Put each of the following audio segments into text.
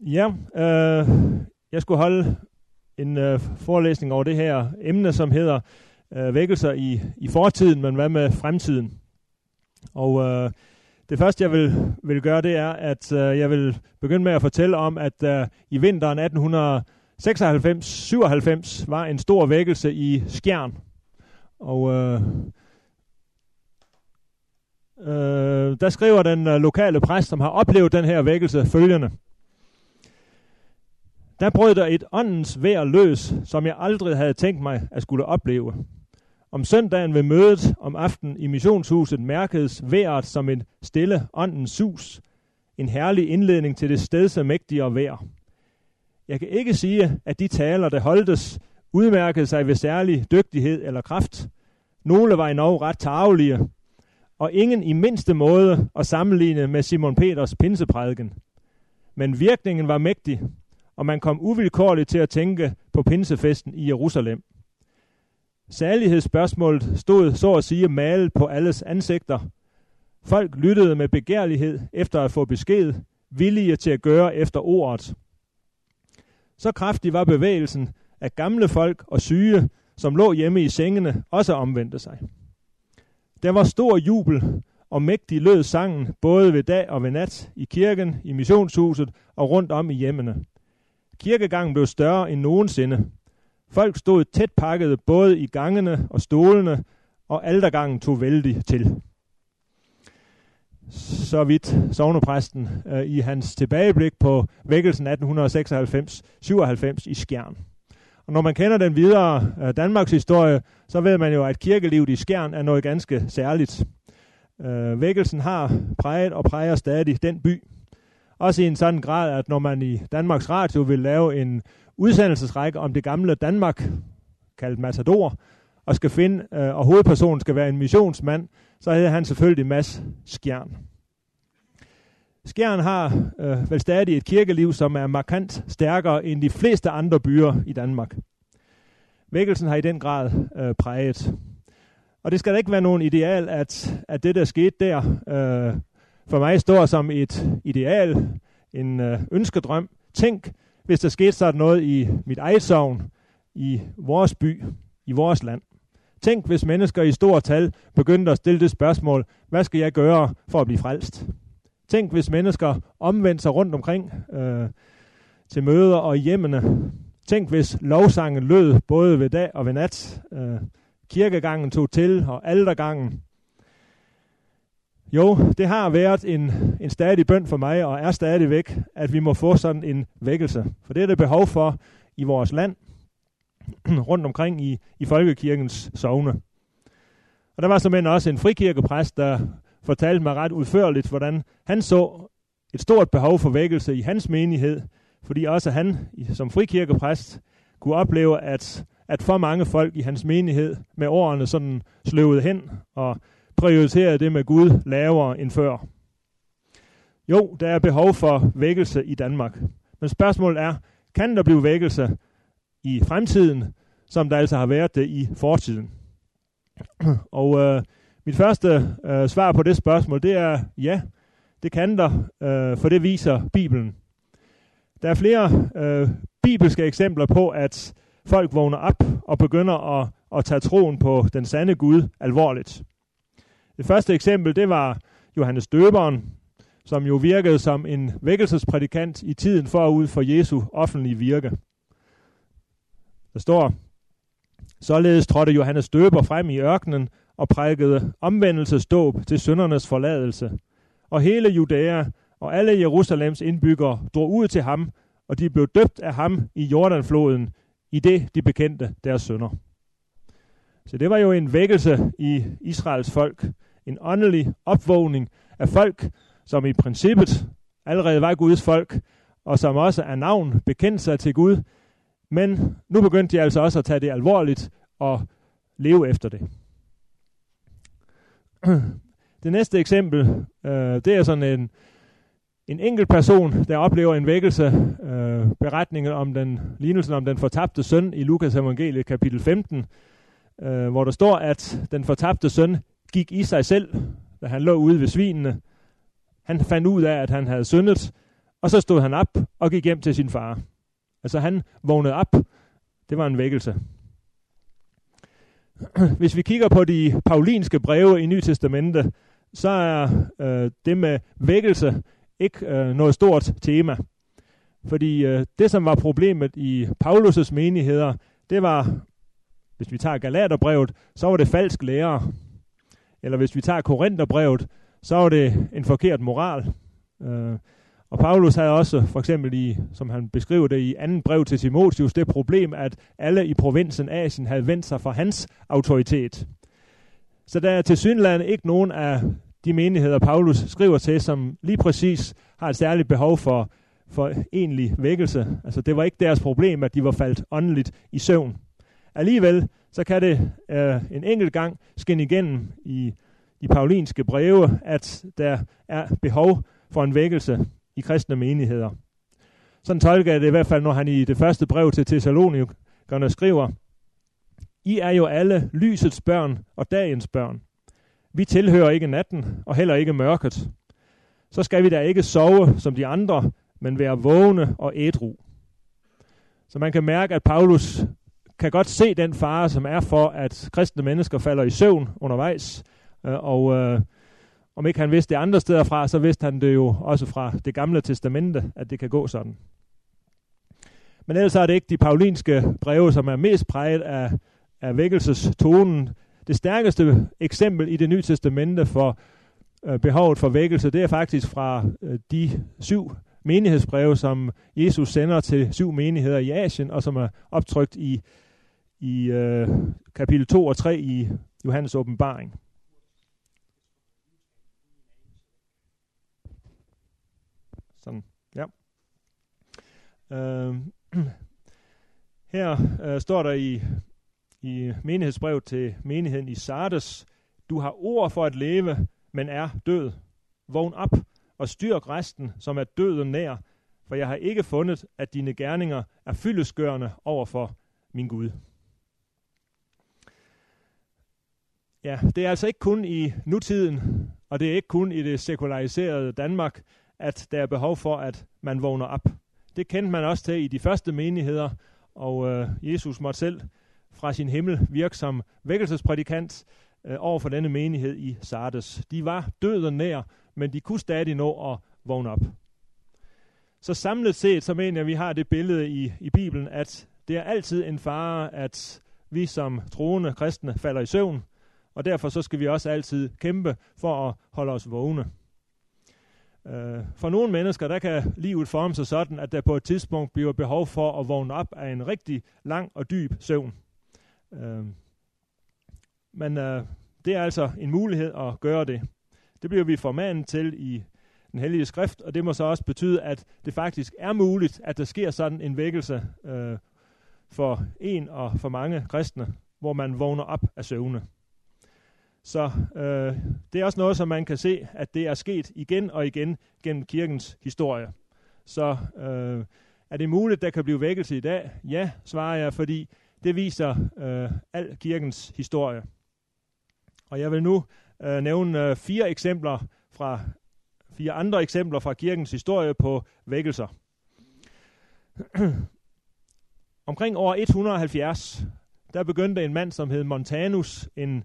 Ja, øh, jeg skulle holde en øh, forelæsning over det her emne, som hedder øh, vækkelser i, i fortiden, men hvad med fremtiden? Og øh, det første, jeg vil, vil gøre, det er, at øh, jeg vil begynde med at fortælle om, at øh, i vinteren 1896-97 var en stor vækkelse i Skjern. Og øh, øh, der skriver den øh, lokale præst, som har oplevet den her vækkelse, følgende. Der brød der et åndens vejr løs, som jeg aldrig havde tænkt mig at skulle opleve. Om søndagen ved mødet om aftenen i missionshuset mærkedes vejret som en stille åndens sus, en herlig indledning til det stedse mægtigere vejr. Jeg kan ikke sige, at de taler, der holdtes, udmærkede sig ved særlig dygtighed eller kraft. Nogle var endnu ret tarvelige, og ingen i mindste måde at sammenligne med Simon Peters pinseprædiken. Men virkningen var mægtig, og man kom uvilkårligt til at tænke på pinsefesten i Jerusalem. Særlighedsspørgsmålet stod så at sige malet på alles ansigter. Folk lyttede med begærlighed efter at få besked, villige til at gøre efter ordet. Så kraftig var bevægelsen, at gamle folk og syge, som lå hjemme i sengene, også omvendte sig. Der var stor jubel, og mægtig lød sangen både ved dag og ved nat, i kirken, i missionshuset og rundt om i hjemmene. Kirkegangen blev større end nogensinde. Folk stod tæt pakket både i gangene og stolene, og aldergangen tog vældig til. Så vidt sovnepræsten øh, i hans tilbageblik på vækkelsen 1896-97 i Skjern. Og når man kender den videre øh, Danmarks historie, så ved man jo, at kirkelivet i Skjern er noget ganske særligt. Øh, vækkelsen har præget og præger stadig den by. Også i en sådan grad, at når man i Danmarks Radio vil lave en udsendelsesrække om det gamle Danmark, kaldt Matador, og skal finde, øh, og hovedpersonen skal være en missionsmand, så hedder han selvfølgelig Mads Skjern. Skjern har øh, vel stadig et kirkeliv, som er markant stærkere end de fleste andre byer i Danmark. Vækkelsen har i den grad øh, præget. Og det skal da ikke være nogen ideal, at, at det, der skete der, øh, for mig står som et ideal, en øh, ønskedrøm. Tænk, hvis der skete sådan noget i mit eget sovn, i vores by, i vores land. Tænk, hvis mennesker i stort tal begyndte at stille det spørgsmål, hvad skal jeg gøre for at blive frelst? Tænk, hvis mennesker omvendte sig rundt omkring øh, til møder og hjemmene. Tænk, hvis lovsangen lød både ved dag og ved nat. Øh, kirkegangen tog til, og aldergangen. Jo, det har været en, en stadig bøn for mig, og er stadig væk, at vi må få sådan en vækkelse. For det er det behov for i vores land, rundt omkring i, i folkekirkens sovne. Og der var simpelthen også en frikirkepræst, der fortalte mig ret udførligt, hvordan han så et stort behov for vækkelse i hans menighed, fordi også han som frikirkepræst kunne opleve, at, at for mange folk i hans menighed med årene sådan sløvede hen og prioriterede det med Gud lavere end før. Jo, der er behov for vækkelse i Danmark. Men spørgsmålet er, kan der blive vækkelse i fremtiden, som der altså har været det i fortiden? Og øh, mit første øh, svar på det spørgsmål, det er ja, det kan der, øh, for det viser Bibelen. Der er flere øh, bibelske eksempler på, at folk vågner op og begynder at, at tage troen på den sande Gud alvorligt. Det første eksempel, det var Johannes Døberen, som jo virkede som en vækkelsesprædikant i tiden forud for Jesu offentlige virke. Der står, således trådte Johannes Døber frem i ørkenen og prædikede omvendelsesdåb til søndernes forladelse. Og hele Judæa og alle Jerusalems indbyggere drog ud til ham, og de blev døbt af ham i Jordanfloden, i det de bekendte deres sønder. Så det var jo en vækkelse i Israels folk. En åndelig opvågning af folk, som i princippet allerede var Guds folk, og som også er navn bekendt sig til Gud. Men nu begyndte de altså også at tage det alvorligt og leve efter det. Det næste eksempel, øh, det er sådan en, en enkelt person, der oplever en vækkelse. Øh, beretningen om den, lignelsen om den fortabte søn i Lukas evangeliet kapitel 15, øh, hvor der står, at den fortabte søn gik i sig selv, da han lå ude ved svinene. Han fandt ud af, at han havde syndet, og så stod han op og gik hjem til sin far. Altså han vågnede op. Det var en vækkelse. Hvis vi kigger på de paulinske breve i Nye Testamente, så er øh, det med vækkelse ikke øh, noget stort tema. Fordi øh, det, som var problemet i Paulus' menigheder, det var, hvis vi tager Galaterbrevet, så var det falsk lærer. Eller hvis vi tager Korintherbrevet, så var det en forkert moral. Øh, og Paulus havde også, for eksempel i, som han beskriver det i anden brev til Timotheus, det problem, at alle i provinsen Asien havde vendt sig fra hans autoritet. Så der er til synland ikke nogen af de menigheder, Paulus skriver til, som lige præcis har et særligt behov for, for egentlig vækkelse. Altså det var ikke deres problem, at de var faldt åndeligt i søvn. Alligevel, så kan det øh, en enkelt gang skinne igennem i de paulinske breve, at der er behov for en vækkelse i kristne menigheder. Sådan tolker jeg det i hvert fald, når han i det første brev til Thessalonikerne skriver, I er jo alle lysets børn og dagens børn. Vi tilhører ikke natten og heller ikke mørket. Så skal vi da ikke sove som de andre, men være vågne og ædru. Så man kan mærke, at Paulus kan godt se den fare, som er for, at kristne mennesker falder i søvn undervejs. Øh, og øh, om ikke han vidste det andre steder fra, så vidste han det jo også fra det gamle testamente, at det kan gå sådan. Men ellers er det ikke de paulinske breve, som er mest præget af, af vækkelsestonen. Det stærkeste eksempel i det nye testamente for øh, behovet for vækkelse, det er faktisk fra øh, de syv menighedsbreve, som Jesus sender til syv menigheder i Asien, og som er optrykt i, i øh, kapitel 2 og 3 i Johannes åbenbaring. Sådan, ja. Øh, her øh, står der i, i menighedsbrev til menigheden i Sardes, du har ord for at leve, men er død. Vågn op og styrk resten, som er døden nær, for jeg har ikke fundet, at dine gerninger er fyldesgørende over for min Gud. Ja, det er altså ikke kun i nutiden, og det er ikke kun i det sekulariserede Danmark, at der er behov for, at man vågner op. Det kendte man også til i de første menigheder, og øh, Jesus måtte selv fra sin himmel virke som vækkelsesprædikant øh, over for denne menighed i Sardes. De var døden nær, men de kunne stadig nå at vågne op. Så samlet set, så mener jeg, at vi har det billede i, i Bibelen, at det er altid en fare, at vi som troende kristne falder i søvn, og derfor så skal vi også altid kæmpe for at holde os vågne. Uh, for nogle mennesker, der kan livet forme sig sådan, at der på et tidspunkt bliver behov for at vågne op af en rigtig lang og dyb søvn. Uh, men øh, det er altså en mulighed at gøre det. Det bliver vi formanet til i den hellige skrift, og det må så også betyde, at det faktisk er muligt, at der sker sådan en vækkelse uh, for en og for mange kristne, hvor man vågner op af søvne. Så øh, det er også noget, som man kan se, at det er sket igen og igen gennem kirkens historie. Så øh, er det muligt, der kan blive vækkelse i dag? Ja, svarer jeg, fordi det viser øh, al kirkens historie. Og jeg vil nu øh, nævne øh, fire eksempler fra fire andre eksempler fra kirkens historie på vækkelser. Omkring år 170, der begyndte en mand, som hed Montanus, en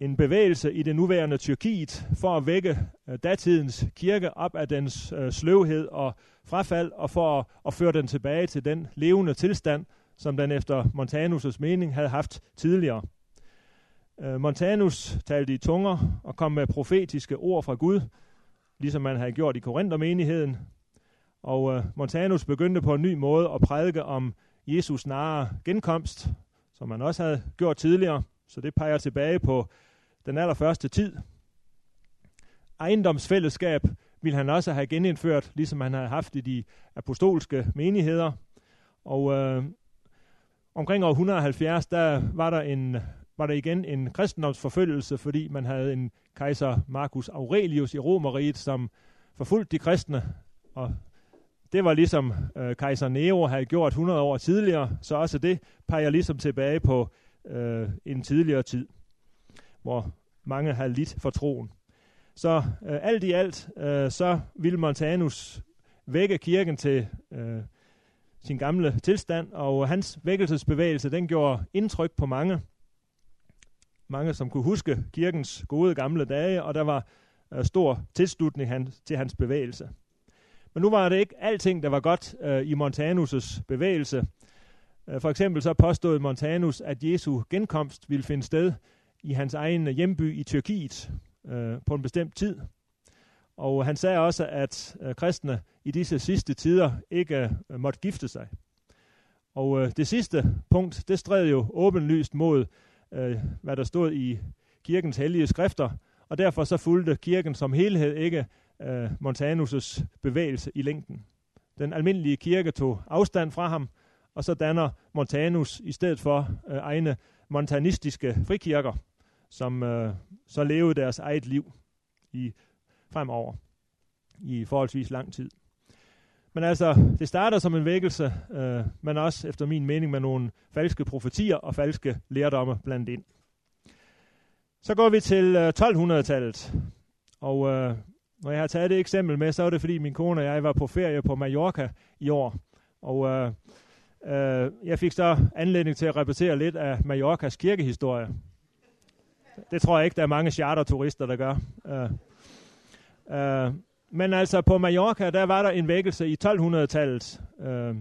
en bevægelse i det nuværende Tyrkiet for at vække øh, datidens kirke op af dens øh, sløvhed og frafald, og for at, at føre den tilbage til den levende tilstand, som den efter Montanus' mening havde haft tidligere. Øh, Montanus talte i tunger og kom med profetiske ord fra Gud, ligesom man havde gjort i Korinthermenigheden. Og øh, Montanus begyndte på en ny måde at prædike om Jesus nære genkomst, som man også havde gjort tidligere. Så det peger tilbage på den allerførste tid. Ejendomsfællesskab ville han også have genindført, ligesom han havde haft i de apostolske menigheder. Og øh, omkring år 170, der var der, en, var der igen en kristendomsforfølgelse, fordi man havde en kejser Marcus Aurelius i Romeriet, som forfulgte de kristne. Og det var ligesom øh, kejser Nero havde gjort 100 år tidligere, så også det peger ligesom tilbage på øh, en tidligere tid hvor mange har lidt for troen. Så øh, alt i alt, øh, så ville Montanus vække kirken til øh, sin gamle tilstand, og hans vækkelsesbevægelse, den gjorde indtryk på mange. Mange, som kunne huske kirkens gode gamle dage, og der var øh, stor tilslutning han, til hans bevægelse. Men nu var det ikke alting, der var godt øh, i Montanus' bevægelse. Øh, for eksempel så påstod Montanus, at Jesu genkomst ville finde sted i hans egen hjemby i Tyrkiet øh, på en bestemt tid. Og han sagde også, at øh, kristne i disse sidste tider ikke øh, måtte gifte sig. Og øh, det sidste punkt, det stred jo åbenlyst mod, øh, hvad der stod i kirkens hellige skrifter, og derfor så fulgte kirken som helhed ikke øh, Montanus' bevægelse i længden. Den almindelige kirke tog afstand fra ham, og så danner Montanus i stedet for øh, egne montanistiske frikirker, som øh, så levede deres eget liv i fremover i forholdsvis lang tid. Men altså, det starter som en vækkelse, øh, men også efter min mening med nogle falske profetier og falske lærdomme blandt ind. Så går vi til øh, 1200-tallet, og øh, når jeg har taget det eksempel med, så er det fordi min kone og jeg var på ferie på Mallorca i år, og øh, øh, jeg fik så anledning til at repetere lidt af Mallorcas kirkehistorie. Det tror jeg ikke, der er mange charterturister, der gør. Øh, øh, men altså på Mallorca, der var der en vækkelse i 1200-tallet. Øh,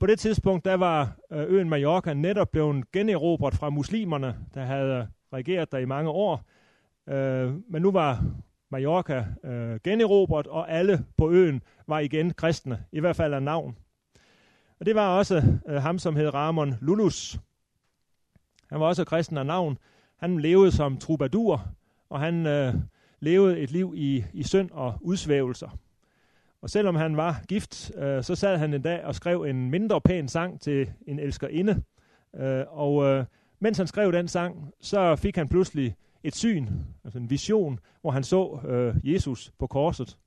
på det tidspunkt, der var øh, øen Mallorca netop blevet generobret fra muslimerne, der havde regeret der i mange år. Øh, men nu var Mallorca øh, generobret, og alle på øen var igen kristne, i hvert fald af navn. Og det var også øh, ham, som hed Ramon Lulus. Han var også kristen af navn. Han levede som troubadour, og han øh, levede et liv i, i synd og udsvævelser. Og selvom han var gift, øh, så sad han en dag og skrev en mindre pæn sang til en elskerinde. Øh, og øh, mens han skrev den sang, så fik han pludselig et syn, altså en vision, hvor han så øh, Jesus på korset.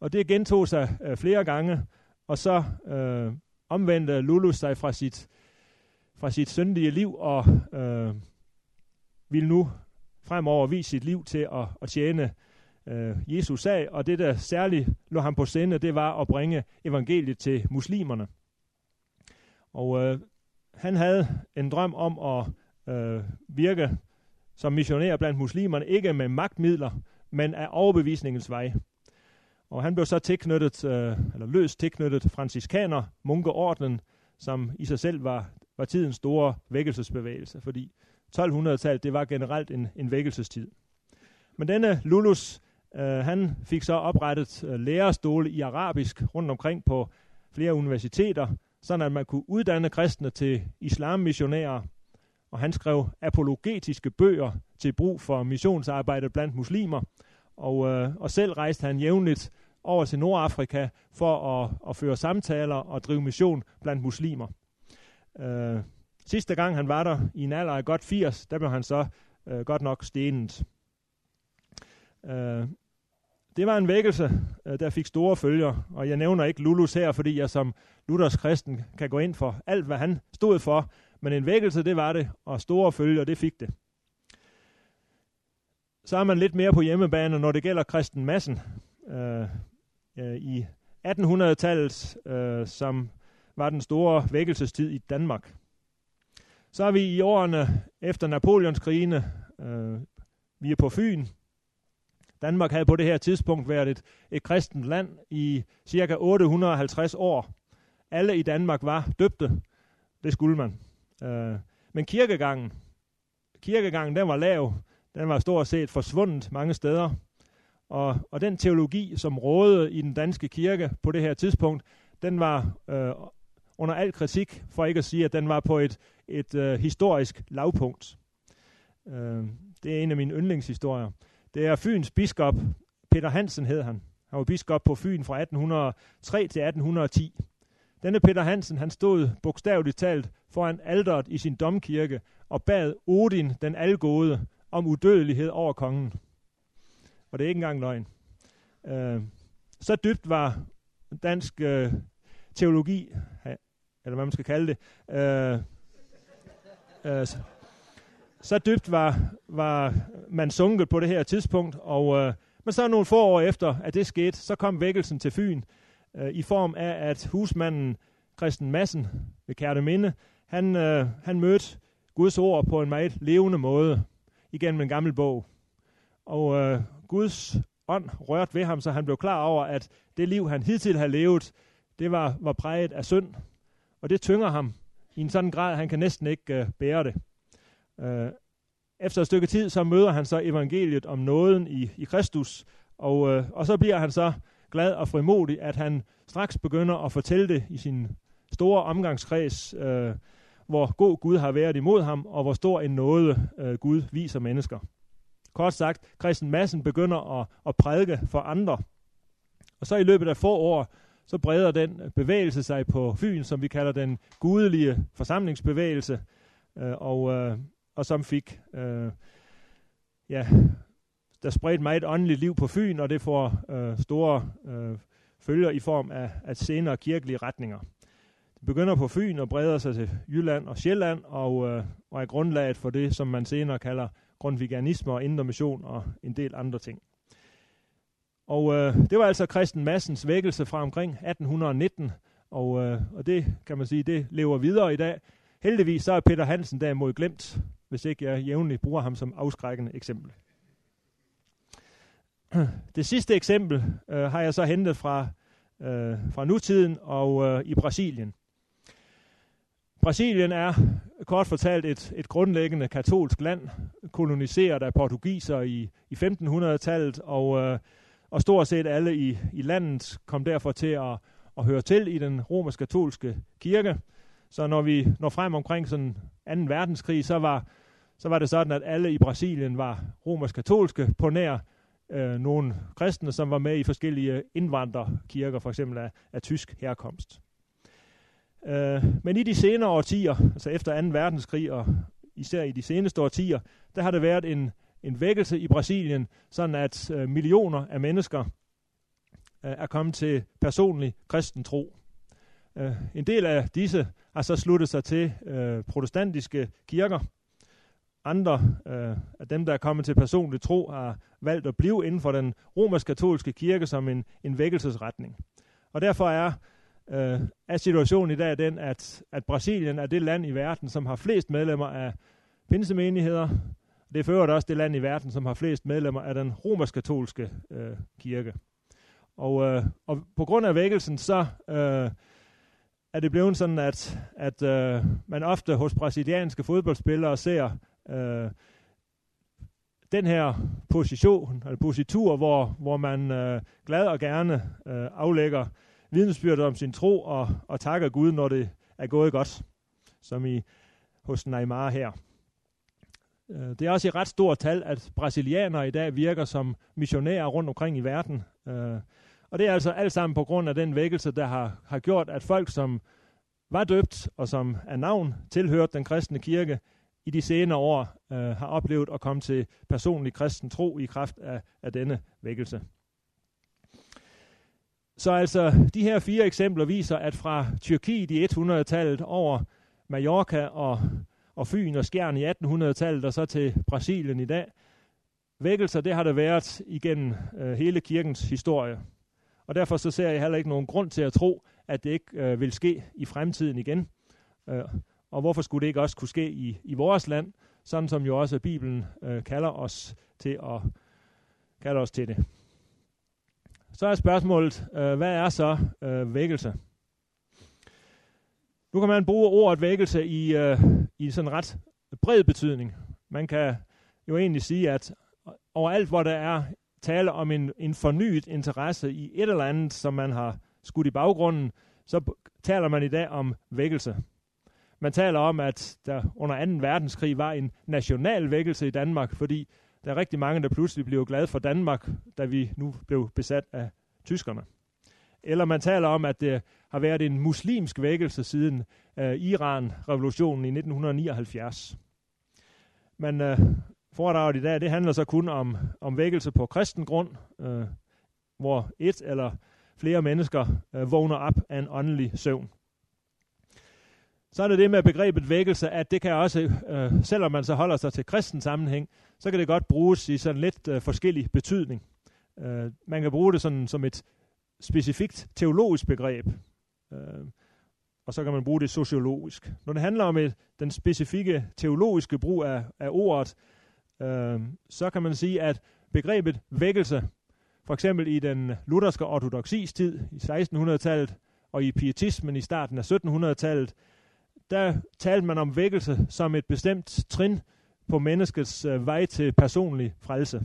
Og det gentog sig øh, flere gange, og så øh, omvendte Lulu sig fra sit, fra sit syndige liv og øh, vil nu fremover vise sit liv til at, at tjene øh, Jesus sag, og det der særligt lå ham på sinde, det var at bringe evangeliet til muslimerne. Og øh, han havde en drøm om at øh, virke som missionær blandt muslimerne, ikke med magtmidler, men af overbevisningens vej. Og han blev så tilknyttet, øh, eller løst tilknyttet franciskaner, munkeordenen, som i sig selv var, var tidens store vækkelsesbevægelse, fordi 1200-tallet, det var generelt en, en vækkelsestid. Men denne Lulus, øh, han fik så oprettet øh, lærerstole i arabisk rundt omkring på flere universiteter, sådan at man kunne uddanne kristne til islammissionærer, og han skrev apologetiske bøger til brug for missionsarbejdet blandt muslimer, og, øh, og selv rejste han jævnligt over til Nordafrika for at, at føre samtaler og drive mission blandt muslimer. Øh, sidste gang han var der i en alder af godt 80, der blev han så øh, godt nok stenet. Øh, det var en vækkelse, øh, der fik store følger, og jeg nævner ikke Lulus her, fordi jeg som Luthers kristen kan gå ind for alt, hvad han stod for, men en vækkelse, det var det, og store følger, det fik det. Så er man lidt mere på hjemmebane, når det gælder Kristen Massen øh, øh, i 1800-tallet, øh, som var den store vækkelsestid i Danmark. Så er vi i årene efter Napoleonskrigene, øh, vi er på Fyn. Danmark havde på det her tidspunkt været et, et kristent land i cirka 850 år. Alle i Danmark var døbte. Det skulle man. Øh, men kirkegangen, kirkegangen, den var lav. Den var stort set forsvundet mange steder. Og, og den teologi, som rådede i den danske kirke på det her tidspunkt, den var øh, under al kritik, for ikke at sige, at den var på et, et øh, historisk lavpunkt. Øh, det er en af mine yndlingshistorier. Det er Fyns biskop, Peter Hansen hed han. Han var biskop på Fyn fra 1803 til 1810. Denne Peter Hansen, han stod bogstaveligt talt foran alderet i sin domkirke og bad Odin, den algode, om udødelighed over kongen. Og det er ikke engang løgn. Øh, så dybt var dansk øh, teologi, eller hvad man skal kalde det, øh, øh, så dybt var, var man sunket på det her tidspunkt, og øh, men så nogle få år efter, at det skete, så kom vækkelsen til Fyn, øh, i form af, at husmanden Christen Madsen ved Kærteminde, han, øh, han mødte Guds ord på en meget levende måde igennem en gammel bog. Og øh, Guds ånd rørte ved ham, så han blev klar over, at det liv, han hidtil havde levet, det var, var præget af synd. Og det tynger ham i en sådan grad, at han kan næsten ikke øh, bære det. Øh, efter et stykke tid, så møder han så evangeliet om nåden i, i Kristus, og, øh, og så bliver han så glad og frimodig, at han straks begynder at fortælle det i sin store omgangskreds, øh, hvor god Gud har været imod ham, og hvor stor en nåde øh, Gud viser mennesker. Kort sagt, Christian Madsen begynder at, at prædike for andre. Og så i løbet af få år, så breder den bevægelse sig på Fyn, som vi kalder den gudelige forsamlingsbevægelse, øh, og, øh, og som fik, øh, ja, der spredt meget åndeligt liv på Fyn, og det får øh, store øh, følger i form af, af senere kirkelige retninger. Det begynder på Fyn og breder sig til Jylland og Sjælland, og, øh, og er grundlaget for det, som man senere kalder grundviganisme og indre mission og en del andre ting. Og øh, det var altså Christen Massens vækkelse fra omkring 1819, og, øh, og det kan man sige, det lever videre i dag. Heldigvis så er Peter Hansen derimod glemt, hvis ikke jeg jævnligt bruger ham som afskrækkende eksempel. Det sidste eksempel øh, har jeg så hentet fra, øh, fra nutiden og øh, i Brasilien. Brasilien er kort fortalt et, et grundlæggende katolsk land, koloniseret af portugiser i, i 1500-tallet, og, øh, og stort set alle i, i landet kom derfor til at, at høre til i den romersk-katolske kirke. Så når vi når frem omkring sådan 2. verdenskrig, så var, så var det sådan, at alle i Brasilien var romersk-katolske på nær øh, nogle kristne, som var med i forskellige indvandrerkirker, for eksempel af, af tysk herkomst. Øh, men i de senere årtier, altså efter 2. verdenskrig og især i de seneste årtier, der har det været en, en vækkelse i Brasilien, sådan at øh, millioner af mennesker øh, er kommet til personlig kristen tro. Øh, en del af disse har så sluttet sig til øh, protestantiske kirker. Andre øh, af dem, der er kommet til personlig tro, har valgt at blive inden for den romersk-katolske kirke som en, en vækkelsesretning. Og derfor er øh, er situationen i dag den, at, at Brasilien er det land i verden, som har flest medlemmer af pinsemenigheder. Det fører også det land i verden, som har flest medlemmer af den romersk-katolske øh, kirke. Og, øh, og på grund af vækkelsen, så øh, er det blevet sådan, at, at øh, man ofte hos brasilianske fodboldspillere ser øh, den her position, eller positur, hvor, hvor man øh, glad og gerne øh, aflægger vidnesbyrd om sin tro og, og takker Gud, når det er gået godt, som i hos Neymar her. Øh, det er også i ret stort tal, at brasilianere i dag virker som missionærer rundt omkring i verden. Øh, og det er altså alt sammen på grund af den vækkelse, der har, har gjort, at folk, som var døbt og som af navn tilhørte den kristne kirke, i de senere år øh, har oplevet at komme til personlig kristen tro i kraft af, af denne vækkelse. Så altså, de her fire eksempler viser, at fra Tyrkiet i 100-tallet over Mallorca og, og Fyn og Skjern i 1800-tallet og så til Brasilien i dag, vækkelser, det har der været igennem øh, hele kirkens historie. Og derfor så ser jeg heller ikke nogen grund til at tro, at det ikke øh, vil ske i fremtiden igen. Øh, og hvorfor skulle det ikke også kunne ske i, i vores land, sådan som jo også Bibelen øh, kalder os til at kalder os til det. Så er spørgsmålet, øh, hvad er så øh, vækkelse? Nu kan man bruge ordet vækkelse i, øh, i sådan ret bred betydning. Man kan jo egentlig sige, at overalt, hvor der er tale om en, en fornyet interesse i et eller andet, som man har skudt i baggrunden, så taler man i dag om vækkelse. Man taler om, at der under 2. verdenskrig var en national vækkelse i Danmark, fordi der er rigtig mange, der pludselig blev glade for Danmark, da vi nu blev besat af tyskerne. Eller man taler om, at det har været en muslimsk vækkelse siden øh, Iran-revolutionen i 1979. Men øh, foredraget i dag, det handler så kun om, om vækkelse på kristen grund, øh, hvor et eller flere mennesker øh, vågner op af en åndelig søvn. Så er det det med begrebet vækkelse, at det kan også, øh, selvom man så holder sig til kristen sammenhæng, så kan det godt bruges i sådan lidt øh, forskellig betydning. Øh, man kan bruge det sådan som et specifikt teologisk begreb, øh, og så kan man bruge det sociologisk. Når det handler om et, den specifikke teologiske brug af, af ordet, øh, så kan man sige, at begrebet vækkelse, for eksempel i den lutherske ortodoxis tid i 1600-tallet, og i pietismen i starten af 1700-tallet, der talte man om vækkelse som et bestemt trin på menneskets øh, vej til personlig frelse.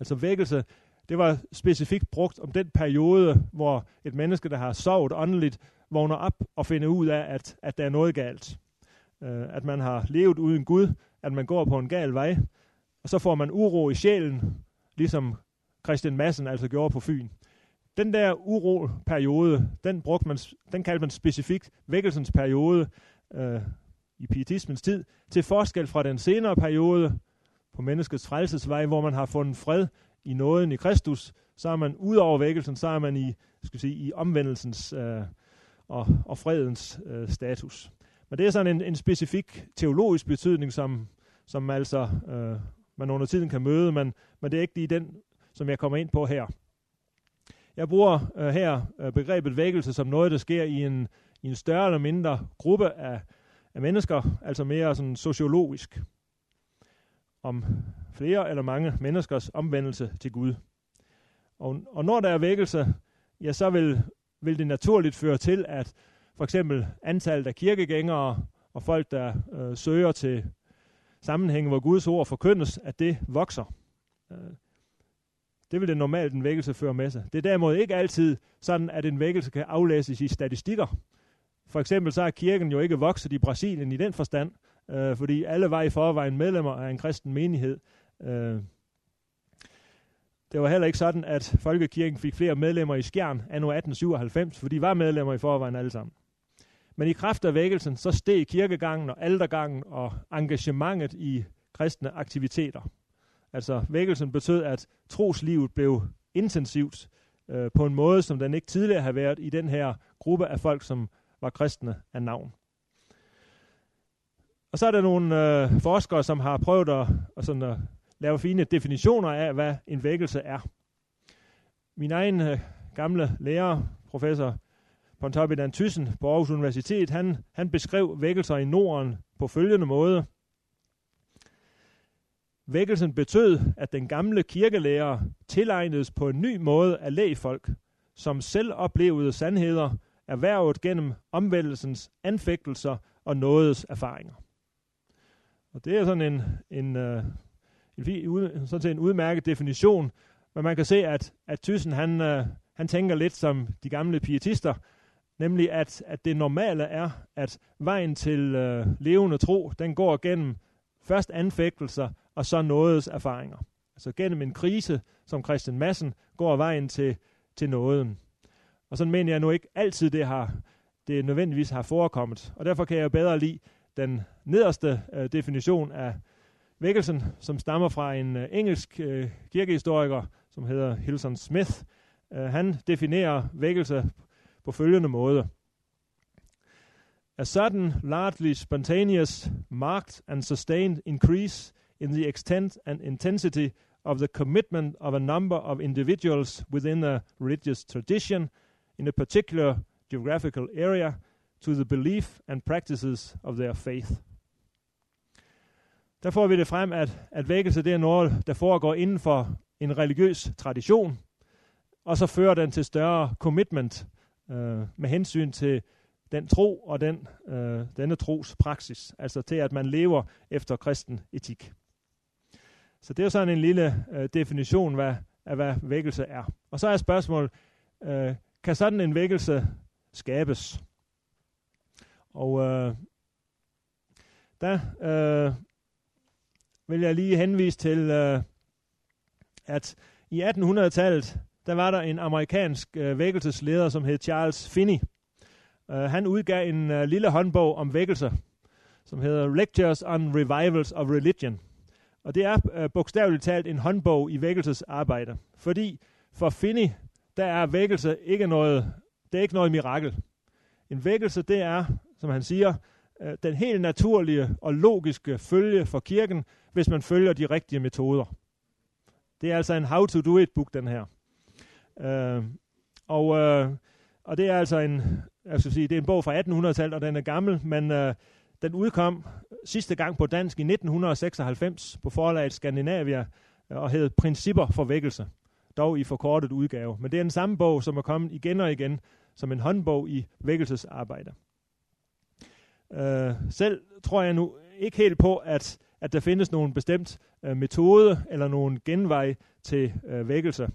Altså vækkelse, det var specifikt brugt om den periode, hvor et menneske, der har sovet åndeligt, vågner op og finder ud af, at, at der er noget galt. Øh, at man har levet uden Gud, at man går på en gal vej, og så får man uro i sjælen, ligesom Christian Madsen altså gjorde på Fyn. Den der uroperiode, den, brugte man, den kaldte man specifikt vækkelsens periode øh, i pietismens tid, til forskel fra den senere periode på menneskets frelsesvej, hvor man har fundet fred i nåden i Kristus, så er man ud over vækkelsen, så er man i, skal sige, i omvendelsens øh, og, og fredens øh, status. Men det er sådan en, en specifik teologisk betydning, som, som altså øh, man under tiden kan møde, men, men det er ikke lige den, som jeg kommer ind på her. Jeg bruger øh, her øh, begrebet vækkelse som noget, der sker i en, i en større eller mindre gruppe af, af mennesker, altså mere sådan sociologisk, om flere eller mange menneskers omvendelse til Gud. Og, og når der er vækkelse, ja, så vil, vil det naturligt føre til, at for eksempel antallet af kirkegængere og folk, der øh, søger til sammenhænge, hvor Guds ord forkyndes, at det vokser. Øh, det vil det normalt en vækkelse føre med sig. Det er derimod ikke altid sådan, at en vækkelse kan aflæses i statistikker. For eksempel så er kirken jo ikke vokset i Brasilien i den forstand, øh, fordi alle var i forvejen medlemmer af en kristen menighed. Øh, det var heller ikke sådan, at Folkekirken fik flere medlemmer i Skjern anno 1897, for de var medlemmer i forvejen alle sammen. Men i kraft af vækkelsen, så steg kirkegangen og aldergangen og engagementet i kristne aktiviteter. Altså vækkelsen betød, at troslivet blev intensivt øh, på en måde, som den ikke tidligere har været i den her gruppe af folk, som var kristne af navn. Og så er der nogle øh, forskere, som har prøvet at, at, sådan at laver fine definitioner af, hvad en vækkelse er. Min egen øh, gamle lærer, professor Pontoppidan Thyssen på Aarhus Universitet, han, han beskrev vækkelser i Norden på følgende måde – Vækkelsen betød, at den gamle kirkelærer tilegnedes på en ny måde af lægfolk, som selv oplevede sandheder, erhvervet gennem omvendelsens anfægtelser og nådes erfaringer. Og det er sådan en, en, øh, en, sådan set en udmærket definition, men man kan se, at, at Thyssen han, øh, han tænker lidt som de gamle pietister, nemlig at, at det normale er, at vejen til øh, levende tro, den går gennem først anfægtelser, og så nådes erfaringer. Altså gennem en krise, som Christian Madsen, går vejen til, til nåden. Og sådan mener jeg nu ikke altid, det har det nødvendigvis har forekommet. Og derfor kan jeg bedre lide den nederste øh, definition af vækkelsen, som stammer fra en øh, engelsk øh, kirkehistoriker, som hedder Hilson Smith. Uh, han definerer vækkelse på følgende måde. A sudden, largely spontaneous, marked and sustained increase in the extent and intensity of the commitment of a number of individuals within a religious tradition in a particular geographical area to the belief and practices of their faith. Der får vi det frem, at, at vækkelse det er noget, der foregår inden for en religiøs tradition, og så fører den til større commitment øh, med hensyn til den tro og den, øh, denne tros praksis, altså til at man lever efter kristen etik. Så det er sådan en lille øh, definition hvad, af, hvad vækkelse er. Og så er spørgsmålet, øh, kan sådan en vækkelse skabes? Og øh, der øh, vil jeg lige henvise til, øh, at i 1800-tallet, der var der en amerikansk øh, vækkelsesleder, som hed Charles Finney. Øh, han udgav en øh, lille håndbog om vækkelse, som hedder Lectures on Revivals of Religion. Og det er øh, bogstaveligt talt en håndbog i vækkelsesarbejde. Fordi for Finney, der er vækkelse ikke noget, det er ikke noget mirakel. En vækkelse, det er, som han siger, øh, den helt naturlige og logiske følge for kirken, hvis man følger de rigtige metoder. Det er altså en how to do it book, den her. Øh, Og, øh, og det er altså en, jeg skal sige, det er en bog fra 1800-tallet, og den er gammel, men øh, den udkom sidste gang på dansk i 1996 på forlaget Skandinavia øh, og hed Principper for vækkelse, dog i forkortet udgave. Men det er den samme bog, som er kommet igen og igen som en håndbog i vækkelsesarbejde. Øh, selv tror jeg nu ikke helt på, at, at der findes nogen bestemt øh, metode eller nogen genvej til øh, vækkelse.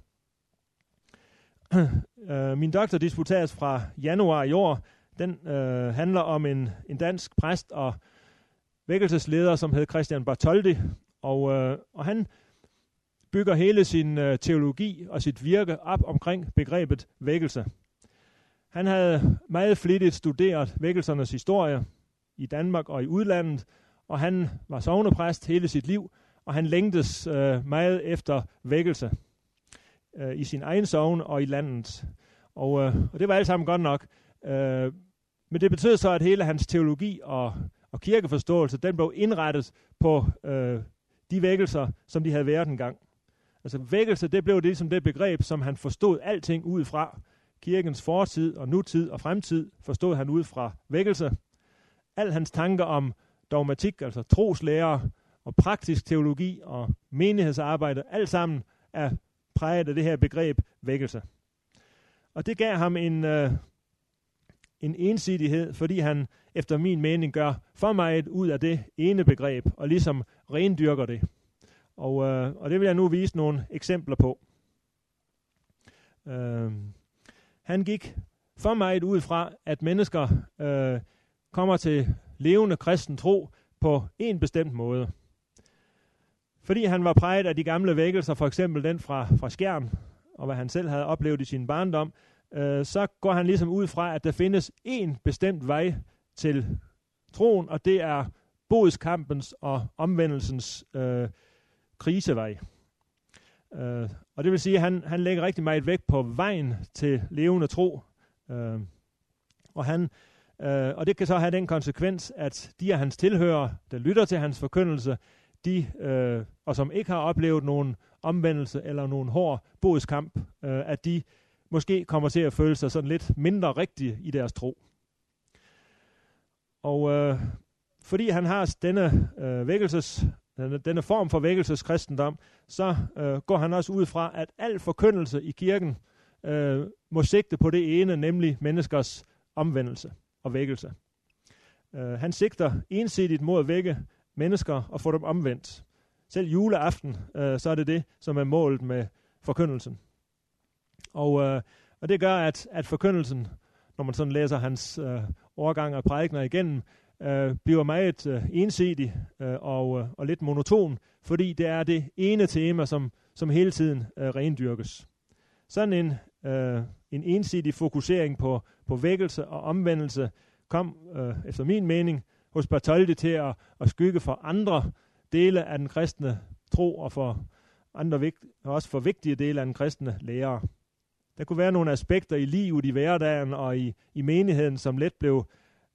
øh, min doktordisputats fra januar i år, den øh, handler om en, en dansk præst og vækkelsesleder, som hed Christian Bartoldi, og, øh, og han bygger hele sin øh, teologi og sit virke op omkring begrebet vækkelse. Han havde meget flittigt studeret vækkelsernes historie i Danmark og i udlandet, og han var sovnepræst hele sit liv, og han længtes øh, meget efter vækkelse øh, i sin egen sovn og i landet. Og, øh, og det var alt sammen godt nok. Øh, men det betød så, at hele hans teologi og, og kirkeforståelse, den blev indrettet på øh, de vækkelser, som de havde været engang. Altså vækkelse, det blev det ligesom det begreb, som han forstod alting ud fra. Kirkens fortid og nutid og fremtid forstod han ud fra vækkelse. Al hans tanker om dogmatik, altså troslærer og praktisk teologi og menighedsarbejde, alt sammen er præget af det her begreb vækkelse. Og det gav ham en, øh, en ensidighed, fordi han efter min mening gør for meget ud af det ene begreb, og ligesom rendyrker det. Og, øh, og det vil jeg nu vise nogle eksempler på. Øh, han gik for meget ud fra, at mennesker øh, kommer til levende kristen tro på en bestemt måde. Fordi han var præget af de gamle vækkelser, for eksempel den fra, fra Skjern, og hvad han selv havde oplevet i sin barndom, øh, så går han ligesom ud fra, at der findes en bestemt vej til troen, og det er bodskampens og omvendelsens øh, krisevej. Øh, og det vil sige, at han, han lægger rigtig meget vægt på vejen til levende tro. Øh, og, han, øh, og det kan så have den konsekvens, at de af hans tilhører, der lytter til hans forkyndelse, de, øh, og som ikke har oplevet nogen omvendelse eller nogen hård bodskamp, øh, at de måske kommer til at føle sig sådan lidt mindre rigtige i deres tro. Og øh, fordi han har denne øh, vækkelses denne, denne form for vækkelseskristendom, så øh, går han også ud fra, at al forkyndelse i kirken øh, må sigte på det ene, nemlig menneskers omvendelse og vækkelse. Øh, han sigter ensidigt mod at vække mennesker og få dem omvendt. Selv juleaften, øh, så er det det, som er målet med forkyndelsen. Og, øh, og det gør, at, at forkyndelsen, når man sådan læser hans øh, overgang og prædikner igennem, øh, bliver meget øh, ensidig øh, og, øh, og lidt monoton, fordi det er det ene tema, som, som hele tiden øh, rendyrkes. Sådan en, øh, en ensidig fokusering på, på vækkelse og omvendelse kom, øh, efter min mening, hos Bartoldi til at, at skygge for andre dele af den kristne tro og for andre vigt, også for vigtige dele af den kristne lære. Der kunne være nogle aspekter i livet, i hverdagen og i, i menigheden, som let blev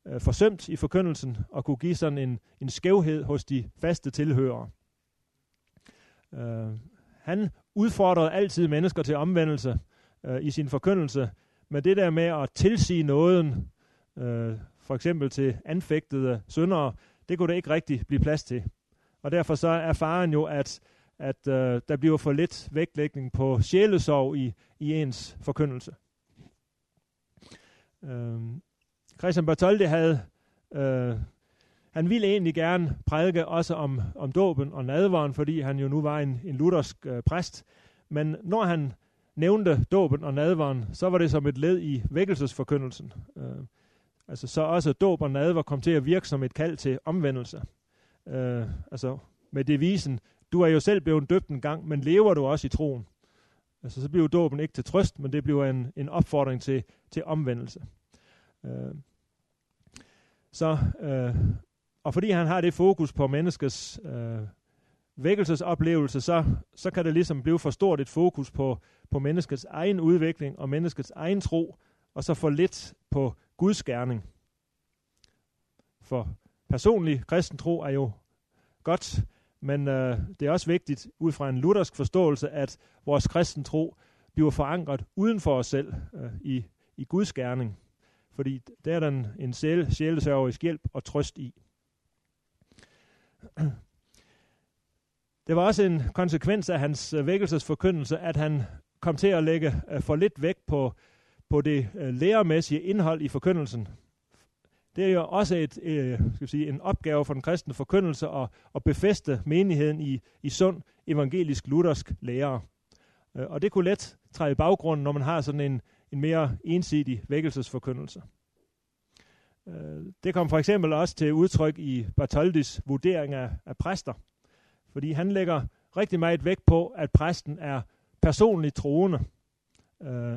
øh, forsømt i forkyndelsen og kunne give sådan en, en skævhed hos de faste tilhørere. Øh, han udfordrede altid mennesker til omvendelse øh, i sin forkyndelse, men det der med at tilsige nåden, øh, for eksempel til anfægtede syndere, det kunne der ikke rigtig blive plads til. Og derfor så er faren jo, at, at øh, der bliver for lidt vægtlægning på sjælesorg i, i ens forkyndelse. Øh, Christian Bartoldi havde, øh, han ville egentlig gerne prædike også om, om dåben og nadveren, fordi han jo nu var en, en luthersk øh, præst. Men når han nævnte dåben og nadveren, så var det som et led i vækkelsesforkyndelsen. Øh, altså så også dåb og nadver kom til at virke som et kald til omvendelse. Øh, altså med devisen, du er jo selv blevet døbt en gang, men lever du også i troen? Altså så bliver dåben ikke til trøst, men det bliver en, en opfordring til, til omvendelse. Øh, så, øh, og fordi han har det fokus på menneskets øh, vækkelsesoplevelse, så, så kan det ligesom blive for stort et fokus på, på menneskets egen udvikling og menneskets egen tro, og så for lidt på Guds gerning. For personlig kristen tro er jo godt, men øh, det er også vigtigt ud fra en luthersk forståelse, at vores kristen tro bliver forankret uden for os selv øh, i, i Guds gerning. Fordi der er der en sjæl, sjælesørgerisk hjælp og trøst i. Det var også en konsekvens af hans øh, vækkelsesforkyndelse, at han kom til at lægge øh, for lidt vægt på, på det øh, læremæssige indhold i forkyndelsen. Det er jo også et, øh, skal sige, en opgave for den kristne forkyndelse at, at befeste menigheden i, i sund evangelisk luthersk lære. Og det kunne let træde i baggrunden, når man har sådan en, en mere ensidig vækkelsesforkyndelse. Det kom for eksempel også til udtryk i Bartoldis vurdering af, af præster, fordi han lægger rigtig meget vægt på, at præsten er personligt troende. Øh,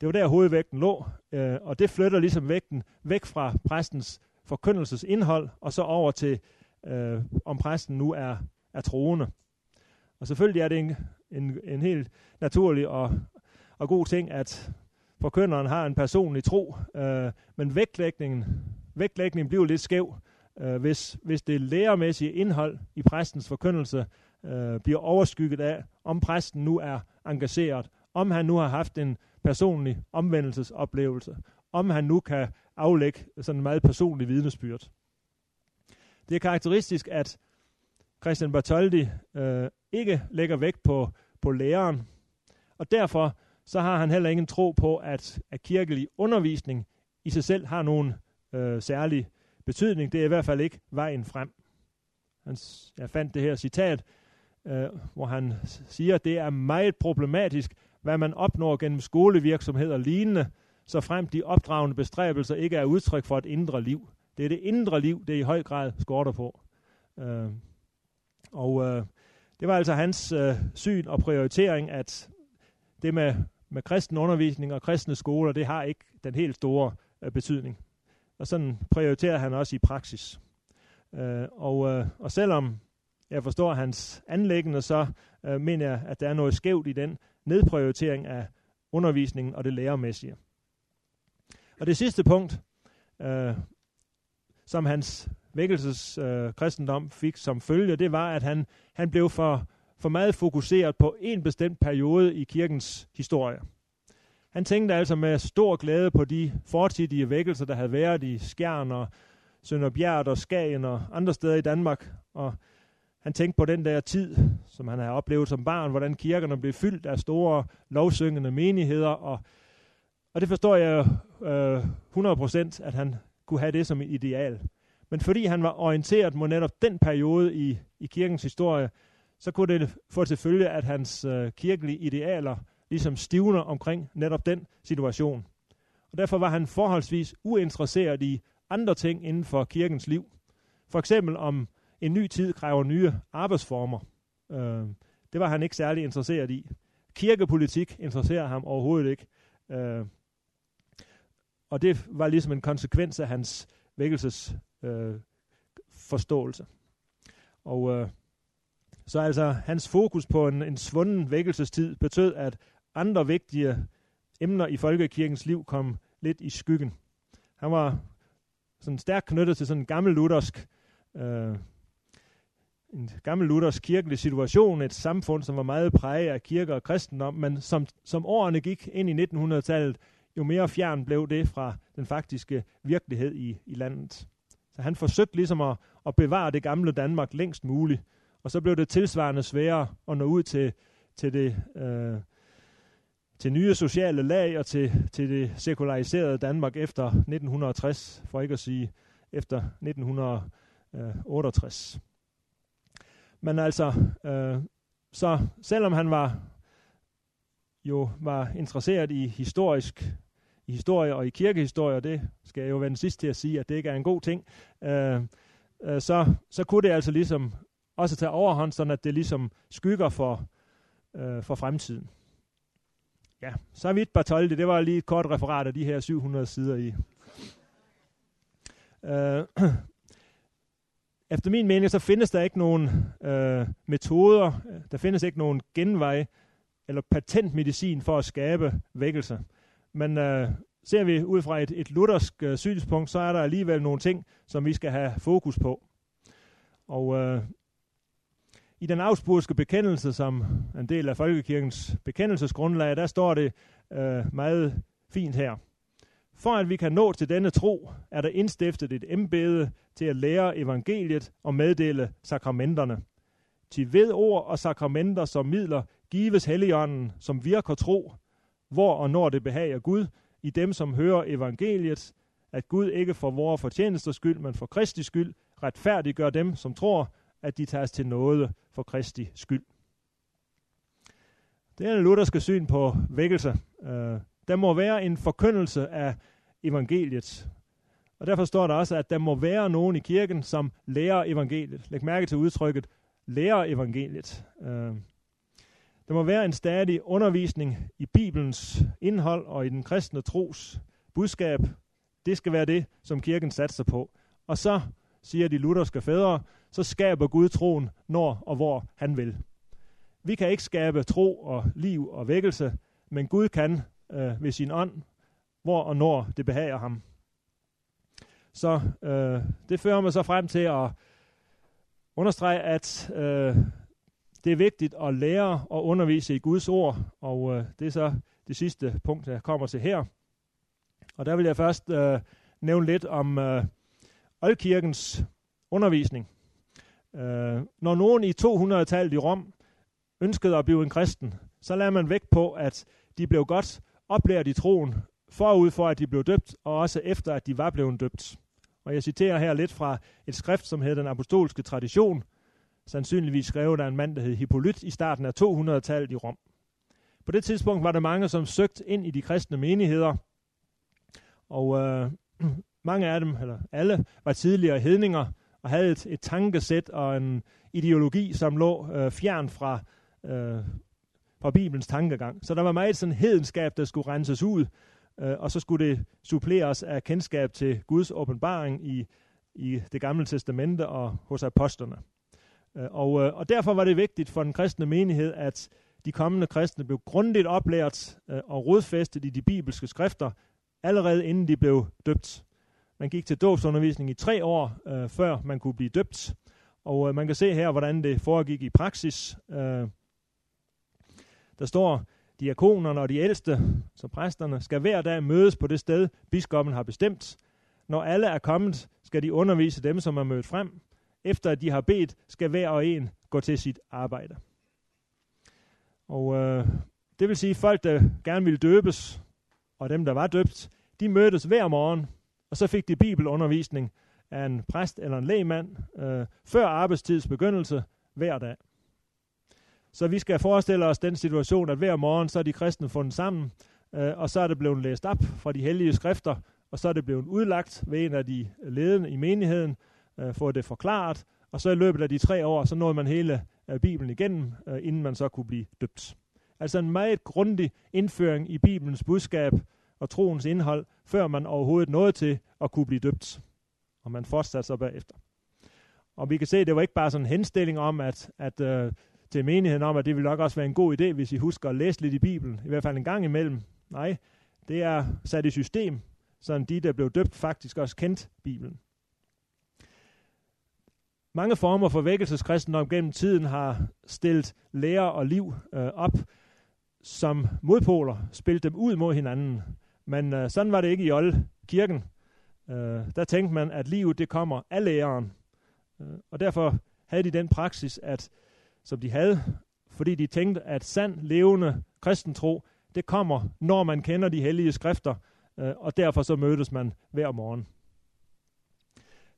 det var der hovedvægten lå, øh, og det flytter ligesom vægten væk fra præstens forkyndelsesindhold, og så over til, øh, om præsten nu er, er troende. Og selvfølgelig er det en, en, en helt naturlig og, og god ting, at forkynderen har en personlig tro, øh, men vægtlægningen, vægtlægningen bliver lidt skæv, øh, hvis, hvis det læremæssige indhold i præstens forkyndelse øh, bliver overskygget af, om præsten nu er engageret, om han nu har haft en personlig omvendelsesoplevelse, om han nu kan aflægge sådan en meget personlig vidnesbyrd. Det er karakteristisk, at Christian Bartoldi øh, ikke lægger vægt på, på læreren, og derfor så har han heller ingen tro på, at, at kirkelig undervisning i sig selv har nogen øh, særlig betydning. Det er i hvert fald ikke vejen frem. Han, jeg fandt det her citat, øh, hvor han siger, at det er meget problematisk, hvad man opnår gennem skolevirksomhed og lignende, så frem de opdragende bestræbelser ikke er udtryk for et indre liv. Det er det indre liv, det i høj grad skorter på. Øh, og øh, det var altså hans øh, syn og prioritering, at det med, med kristen undervisning og kristne skoler, det har ikke den helt store øh, betydning. Og sådan prioriterer han også i praksis. Øh, og, øh, og selvom jeg forstår hans anlæggende, så øh, mener jeg, at der er noget skævt i den nedprioritering af undervisningen og det lærermæssige. Og det sidste punkt, øh, som hans vækkelses øh, kristendom fik som følge, det var, at han, han blev for, for meget fokuseret på en bestemt periode i kirkens historie. Han tænkte altså med stor glæde på de fortidige vækkelser, der havde været i Skjern og Sønderbjerg og Skagen og andre steder i Danmark. Og han tænkte på den der tid, som han havde oplevet som barn, hvordan kirkerne blev fyldt af store lovsyngende menigheder, og, og det forstår jeg øh, 100%, at han kunne have det som et ideal. Men fordi han var orienteret mod netop den periode i, i kirkens historie, så kunne det få til følge, at hans øh, kirkelige idealer ligesom stivner omkring netop den situation. Og derfor var han forholdsvis uinteresseret i andre ting inden for kirkens liv. For eksempel om en ny tid kræver nye arbejdsformer. Øh, det var han ikke særlig interesseret i. Kirkepolitik interesserer ham overhovedet ikke. Øh, og det var ligesom en konsekvens af hans vækkelses øh, forståelse. Og øh, så altså hans fokus på en, en svunden vækkelsestid betød, at andre vigtige emner i folkekirkens liv kom lidt i skyggen. Han var sådan stærkt knyttet til sådan en gammel luthersk øh, en gammel luthersk kirkelig situation, et samfund, som var meget præget af kirke og kristendom, men som, som årene gik ind i 1900-tallet, jo mere fjern blev det fra den faktiske virkelighed i, i landet. Så han forsøgte ligesom at, at bevare det gamle Danmark længst muligt, og så blev det tilsvarende sværere at nå ud til, til det øh, til nye sociale lag og til, til det sekulariserede Danmark efter 1960, for ikke at sige efter 1968. Men altså, øh, så selvom han var jo var interesseret i historisk i historie og i kirkehistorie, og det skal jeg jo være den sidste til at sige, at det ikke er en god ting, øh, øh, så, så kunne det altså ligesom også tage overhånd, sådan at det ligesom skygger for, øh, for fremtiden. Ja, så vidt Bartoldi, det var lige et kort referat af de her 700 sider i. Øh, efter min mening, så findes der ikke nogen øh, metoder, der findes ikke nogen genvej eller patentmedicin for at skabe vækkelse. Men øh, ser vi ud fra et, et luthersk øh, synspunkt, så er der alligevel nogle ting, som vi skal have fokus på. Og øh, i den augsburgske bekendelse, som en del af folkekirkens bekendelsesgrundlag, der står det øh, meget fint her. For at vi kan nå til denne tro, er der indstiftet et embede til at lære evangeliet og meddele sakramenterne. Til ved ord og sakramenter som midler gives Helligånden, som virker tro, hvor og når det behager Gud, i dem, som hører evangeliet, at Gud ikke for vores fortjenesters skyld, men for Kristi skyld, retfærdiggør dem, som tror, at de tages til noget for Kristi skyld. Det er en lutherske syn på vækkelse. Øh, der må være en forkyndelse af evangeliet. Og derfor står der også, at der må være nogen i kirken, som lærer evangeliet. Læg mærke til udtrykket, lærer evangeliet. Øh, der må være en stadig undervisning i Bibelens indhold og i den kristne tros budskab. Det skal være det, som kirken satser på. Og så, siger de lutherske fædre, så skaber Gud troen, når og hvor han vil. Vi kan ikke skabe tro og liv og vækkelse, men Gud kan øh, ved sin ånd, hvor og når det behager ham. Så øh, det fører mig så frem til at understrege, at øh, det er vigtigt at lære og undervise i Guds ord, og øh, det er så det sidste punkt, jeg kommer til her. Og der vil jeg først øh, nævne lidt om øh, oldkirkens undervisning. Øh, når nogen i 200-tallet i Rom ønskede at blive en kristen, så lader man vægt på, at de blev godt oplært i troen, forud for at de blev døbt, og også efter at de var blevet døbt. Og jeg citerer her lidt fra et skrift, som hedder Den Apostolske Tradition, sandsynligvis skrevet af en mand, der hed Hippolyt i starten af 200-tallet i Rom. På det tidspunkt var der mange, som søgte ind i de kristne menigheder, og øh, mange af dem, eller alle, var tidligere hedninger og havde et, et tankesæt og en ideologi, som lå øh, fjern fra, øh, fra Bibelens tankegang. Så der var meget sådan hedenskab, der skulle renses ud, øh, og så skulle det suppleres af kendskab til Guds åbenbaring i, i det gamle testamente og hos apostlerne. Øh, og, øh, og derfor var det vigtigt for den kristne menighed, at de kommende kristne blev grundigt oplært øh, og rodfæstet i de bibelske skrifter, allerede inden de blev døbt. Man gik til dåbsundervisning i tre år, øh, før man kunne blive døbt. Og øh, man kan se her, hvordan det foregik i praksis. Øh, der står, diakonerne og de ældste, så præsterne, skal hver dag mødes på det sted, biskoppen har bestemt. Når alle er kommet, skal de undervise dem, som er mødt frem. Efter at de har bedt, skal hver og en gå til sit arbejde. Og øh, det vil sige, folk, der gerne ville døbes, og dem, der var døbt, de mødtes hver morgen, og så fik de bibelundervisning af en præst eller en lægmand øh, før arbejdstids begyndelse hver dag. Så vi skal forestille os den situation, at hver morgen så er de kristne fundet sammen, øh, og så er det blevet læst op fra de hellige skrifter, og så er det blevet udlagt ved en af de ledende i menigheden, øh, fået det forklaret, og så i løbet af de tre år, så nåede man hele øh, Bibelen igennem, øh, inden man så kunne blive døbt. Altså en meget grundig indføring i Bibelens budskab og troens indhold, før man overhovedet nåede til at kunne blive døbt. Og man fortsatte så bagefter. Og vi kan se, at det var ikke bare sådan en henstilling om, at, at øh, til menigheden om, at det ville nok også være en god idé, hvis I husker at læse lidt i Bibelen, i hvert fald en gang imellem. Nej, det er sat i system, så de, der blev døbt, faktisk også kendt Bibelen. Mange former for vækkelseskristendom gennem tiden har stillet lære og liv øh, op som modpoler, spillet dem ud mod hinanden. Men øh, sådan var det ikke i Old kirken. Øh, der tænkte man, at livet det kommer af læreren. Øh, og derfor havde de den praksis, at som de havde, fordi de tænkte, at sand, levende kristentro, det kommer, når man kender de hellige skrifter, øh, og derfor så mødtes man hver morgen.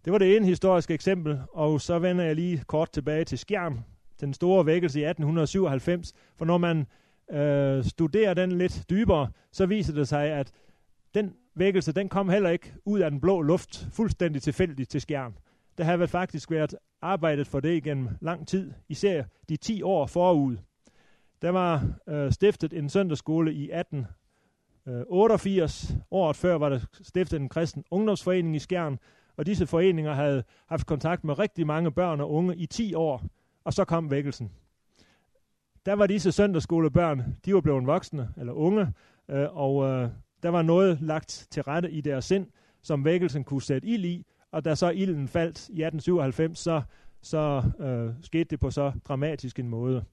Det var det ene historiske eksempel, og så vender jeg lige kort tilbage til Skjern, den store vækkelse i 1897, for når man øh, studerer den lidt dybere, så viser det sig, at den vækkelse, den kom heller ikke ud af den blå luft, fuldstændig tilfældigt til Skjern. Der havde faktisk været arbejdet for det igennem lang tid, især de 10 år forud. Der var øh, stiftet en søndagsskole i 1888. Øh, Året før var der stiftet en kristen ungdomsforening i Skjern, og disse foreninger havde haft kontakt med rigtig mange børn og unge i 10 år, og så kom vækkelsen. Der var disse søndagsskolebørn, de var blevet voksne eller unge, øh, og øh, der var noget lagt til rette i deres sind, som vækkelsen kunne sætte ild i, og da så ilden faldt i 1897, så så øh, skete det på så dramatisk en måde.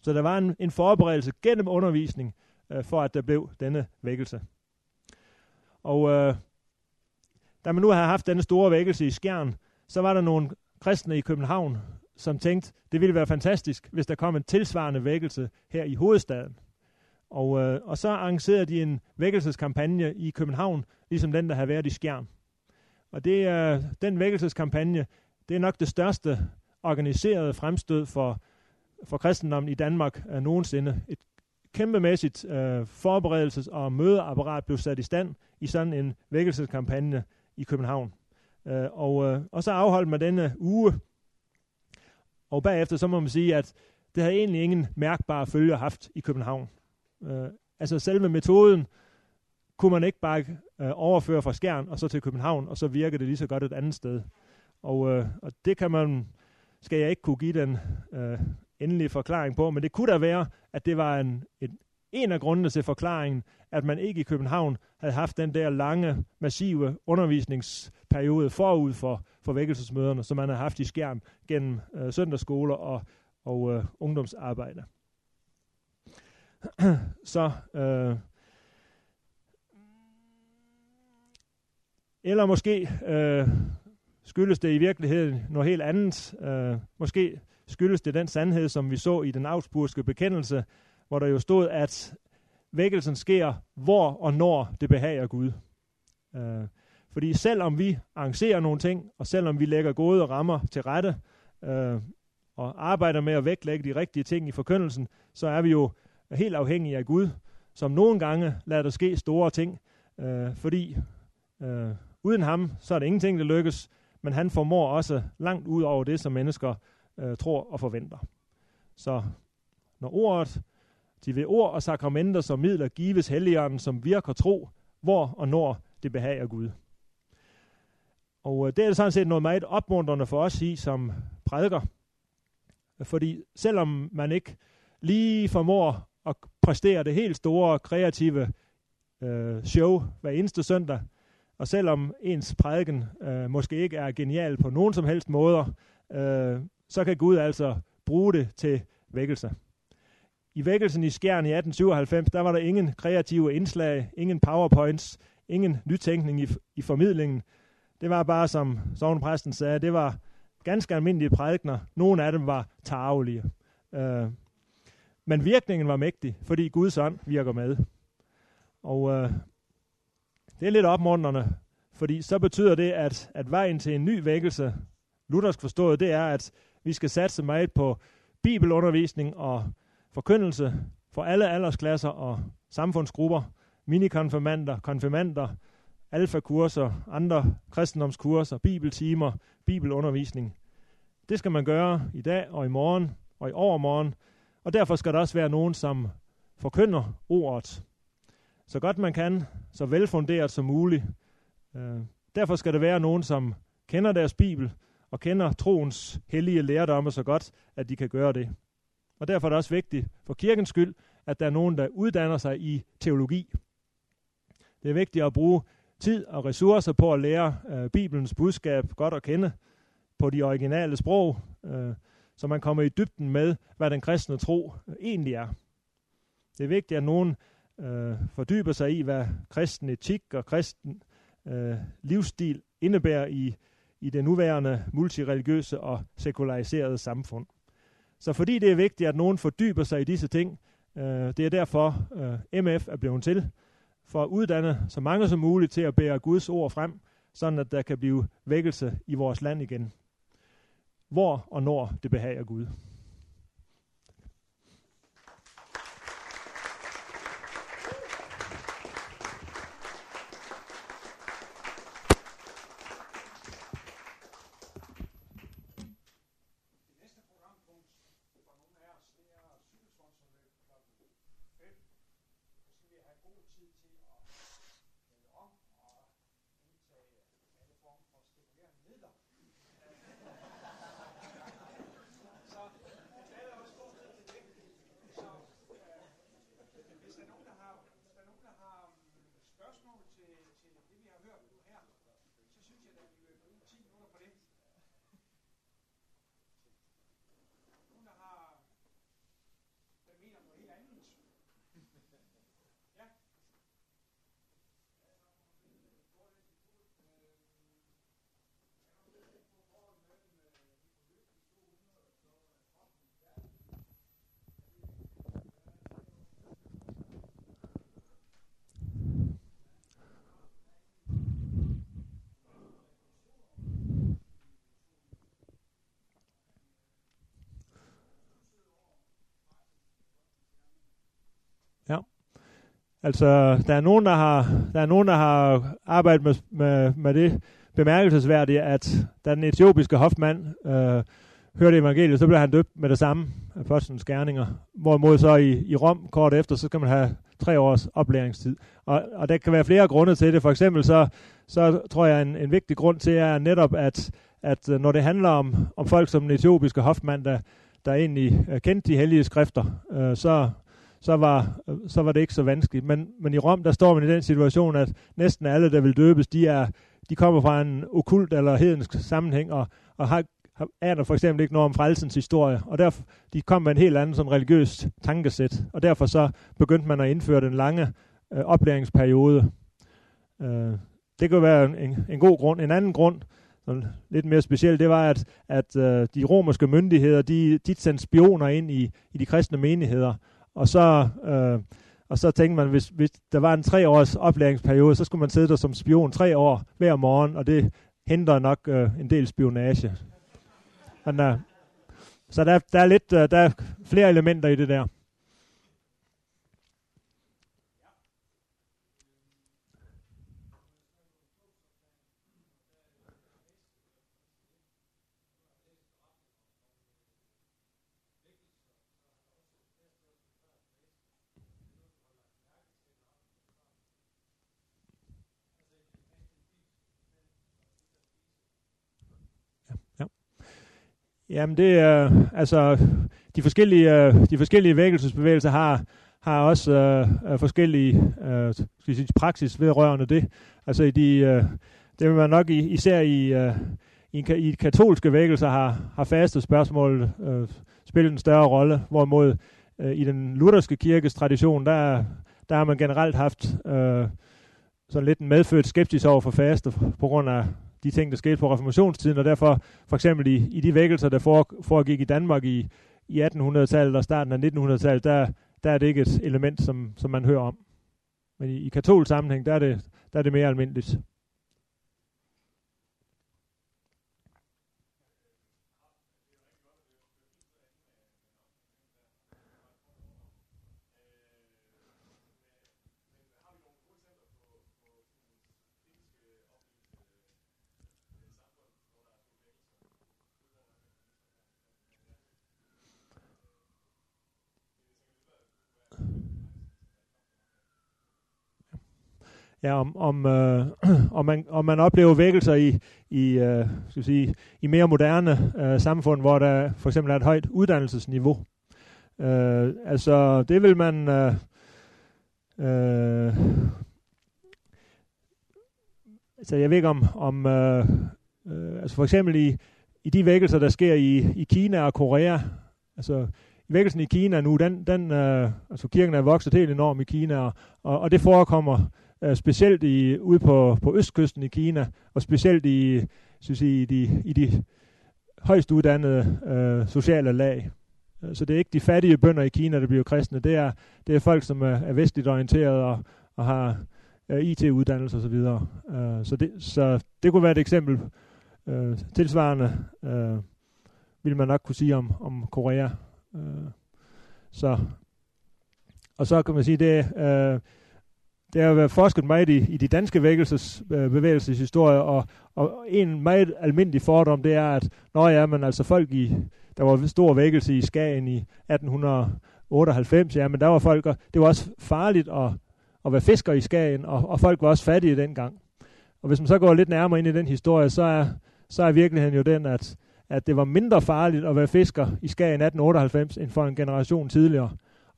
Så der var en, en forberedelse gennem undervisning, øh, for at der blev denne vækkelse. Og øh, da man nu havde haft denne store vækkelse i Skjern, så var der nogle kristne i København, som tænkte, det ville være fantastisk, hvis der kom en tilsvarende vækkelse her i hovedstaden. Og, øh, og så arrangerede de en vækkelseskampagne i København, ligesom den, der havde været i Skjern. Og det er øh, den vækkelseskampagne, det er nok det største organiserede fremstød for, for kristendommen i Danmark øh, nogensinde. Et kæmpemæssigt øh, forberedelses- og mødeapparat blev sat i stand i sådan en vækkelseskampagne i København. Øh, og, øh, og så afholdt man denne uge, og bagefter så må man sige, at det havde egentlig ingen mærkbare følger haft i København. Øh, altså selve metoden kunne man ikke bare øh, overføre fra Skjern og så til København, og så virker det lige så godt et andet sted. Og, øh, og det kan man, skal jeg ikke kunne give den øh, endelige forklaring på, men det kunne da være, at det var en, et, en af grundene til forklaringen, at man ikke i København havde haft den der lange, massive undervisningsperiode forud for, for vækkelsesmøderne, som man har haft i skærm gennem øh, søndagsskoler og, og øh, ungdomsarbejde. så øh, eller måske øh, skyldes det i virkeligheden noget helt andet. Øh, måske skyldes det den sandhed, som vi så i den augsburgske bekendelse, hvor der jo stod, at vækkelsen sker, hvor og når det behager Gud. Øh, fordi selvom vi arrangerer nogle ting, og selvom vi lægger gode rammer til rette, øh, og arbejder med at vægtlægge de rigtige ting i forkyndelsen, så er vi jo er helt afhængige af Gud, som nogle gange lader der ske store ting, øh, fordi øh, uden ham, så er der ingenting, der lykkes, men han formår også langt ud over det, som mennesker øh, tror og forventer. Så når ordet, de ved ord og sakramenter som midler gives helligånden, som virker tro, hvor og når det behager Gud. Og øh, det er sådan set noget meget opmuntrende for os i som prædiker, fordi selvom man ikke lige formår at præstere det helt store, kreative øh, show hver eneste søndag, og selvom ens prædiken øh, måske ikke er genial på nogen som helst måder, øh, så kan Gud altså bruge det til vækkelse. I vækkelsen i Skjern i 1897, der var der ingen kreative indslag, ingen powerpoints, ingen nytænkning i, i formidlingen. Det var bare, som sovnepræsten sagde, det var ganske almindelige prædikner. Nogle af dem var tarvelige. Øh, men virkningen var mægtig, fordi Guds ånd virker med. Og øh, det er lidt opmuntrende, fordi så betyder det, at, at vejen til en ny vækkelse, luthersk forstået, det er, at vi skal satse meget på bibelundervisning og forkyndelse for alle aldersklasser og samfundsgrupper, minikonfirmander, konfirmander, alfakurser, andre kristendomskurser, bibeltimer, bibelundervisning. Det skal man gøre i dag og i morgen og i overmorgen, og derfor skal der også være nogen, som forkynder ordet så godt man kan, så velfunderet som muligt. Øh, derfor skal der være nogen, som kender deres bibel og kender troens hellige lærdomme så godt, at de kan gøre det. Og derfor er det også vigtigt for kirkens skyld, at der er nogen, der uddanner sig i teologi. Det er vigtigt at bruge tid og ressourcer på at lære øh, Bibelens budskab godt at kende på de originale sprog, øh, så man kommer i dybden med, hvad den kristne tro egentlig er. Det er vigtigt, at nogen øh, fordyber sig i, hvad kristen etik og kristen øh, livsstil indebærer i, i det nuværende multireligiøse og sekulariserede samfund. Så fordi det er vigtigt, at nogen fordyber sig i disse ting, øh, det er derfor øh, MF er blevet til, for at uddanne så mange som muligt til at bære Guds ord frem, sådan at der kan blive vækkelse i vores land igen. Hvor og når det behager Gud. Altså, der er nogen, der har, der er nogen, der har arbejdet med, med, med det bemærkelsesværdige, at da den etiopiske hofmand øh, hørte evangeliet, så blev han døbt med det samme, apostlenes gerninger. Hvorimod så i, i Rom, kort efter, så skal man have tre års oplæringstid. Og, og der kan være flere grunde til det. For eksempel så, så tror jeg, en, en vigtig grund til er netop, at, at øh, når det handler om, om folk som den etiopiske hofmand, der, der egentlig øh, kendte de hellige skrifter, øh, så, så, var, så var det ikke så vanskeligt. Men, men i Rom, der står man i den situation, at næsten alle, der vil døbes, de, er, de kommer fra en okult eller hedensk sammenhæng, og, og har, aner for eksempel ikke noget om frelsens historie, og derfor de kom med en helt anden sådan religiøst tankesæt, og derfor så begyndte man at indføre den lange øh, oplæringsperiode. Øh, det kunne være en, en god grund. En anden grund, sådan lidt mere speciel, det var, at, at øh, de romerske myndigheder, de, de sendte spioner ind i, i de kristne menigheder, og så, øh, og så tænkte man, hvis, hvis der var en tre års oplæringsperiode, så skulle man sidde der som spion tre år hver morgen, og det hindrer nok øh, en del spionage. Men, øh, så der, der er lidt, øh, der er flere elementer i det der. Jamen det er, øh, altså, de forskellige, øh, de forskellige vækkelsesbevægelser har, har også øh, øh forskellige øh, skal sige, praksis vedrørende det. Altså i de, øh, det vil man nok i, især i, øh, i, i katolske vækkelser har, har faste spørgsmål øh, spillet en større rolle, hvorimod øh, i den lutherske kirkes tradition, der, der har man generelt haft øh, sådan lidt en medfødt skepsis over for faste på grund af de ting, der skete på reformationstiden, og derfor for eksempel i, i de vækkelser, der foregik i Danmark i, i 1800-tallet og starten af 1900-tallet, der, der er det ikke et element, som, som man hører om. Men i, i katolsk sammenhæng, der er, det, der er det mere almindeligt. Ja, om, om, øh, om, man, om man oplever vækkelser i, i, øh, skal sige, i mere moderne øh, samfund, hvor der for eksempel er et højt uddannelsesniveau. Øh, altså, det vil man... Øh, øh, så jeg ved ikke om... om øh, øh, altså, for eksempel i, i de vækkelser, der sker i, i Kina og Korea, altså vækkelsen i Kina nu, den, den øh, altså kirken er vokset helt enormt i Kina, og, og, og det forekommer øh, specielt i, ude på, på østkysten i Kina, og specielt i, synes jeg, i, de, i de højst uddannede øh, sociale lag. Øh, så det er ikke de fattige bønder i Kina, der bliver kristne. Det er, det er folk, som er, er vestligt orienteret og, og har øh, IT-uddannelse osv. Så, øh, så, det, så det kunne være et eksempel. Øh, tilsvarende øh, vil man nok kunne sige om, om Korea. Øh, så, og så kan man sige, det øh, det har været forsket meget i, i de danske vækkelsesbevægelseshistorier, øh, og, og en meget almindelig fordom, det er, at når ja, men altså folk i, der var stor vækkelse i Skagen i 1898, ja, men der var folk, og det var også farligt at, at være fisker i Skagen, og, og folk var også fattige dengang. Og hvis man så går lidt nærmere ind i den historie, så er, så er virkeligheden jo den, at, at det var mindre farligt at være fisker i Skagen 1898 end for en generation tidligere.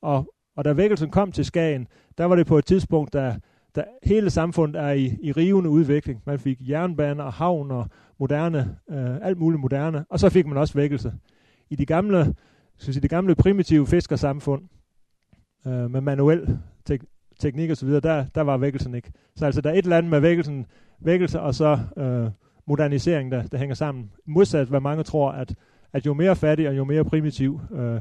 Og, og da vækkelsen kom til Skagen, der var det på et tidspunkt, da, da hele samfundet er i, i rivende udvikling. Man fik jernbaner og havn og moderne, øh, alt muligt moderne, og så fik man også vækkelse. I de gamle, skal sige, de gamle primitive fiskersamfund, øh, med manuel tek, teknik osv., der, der var vækkelsen ikke. Så altså, der er et eller andet med vækkelsen, vækkelse og så øh, modernisering, der, der hænger sammen. Modsat hvad mange tror, at, at jo mere fattig og jo mere primitiv, øh,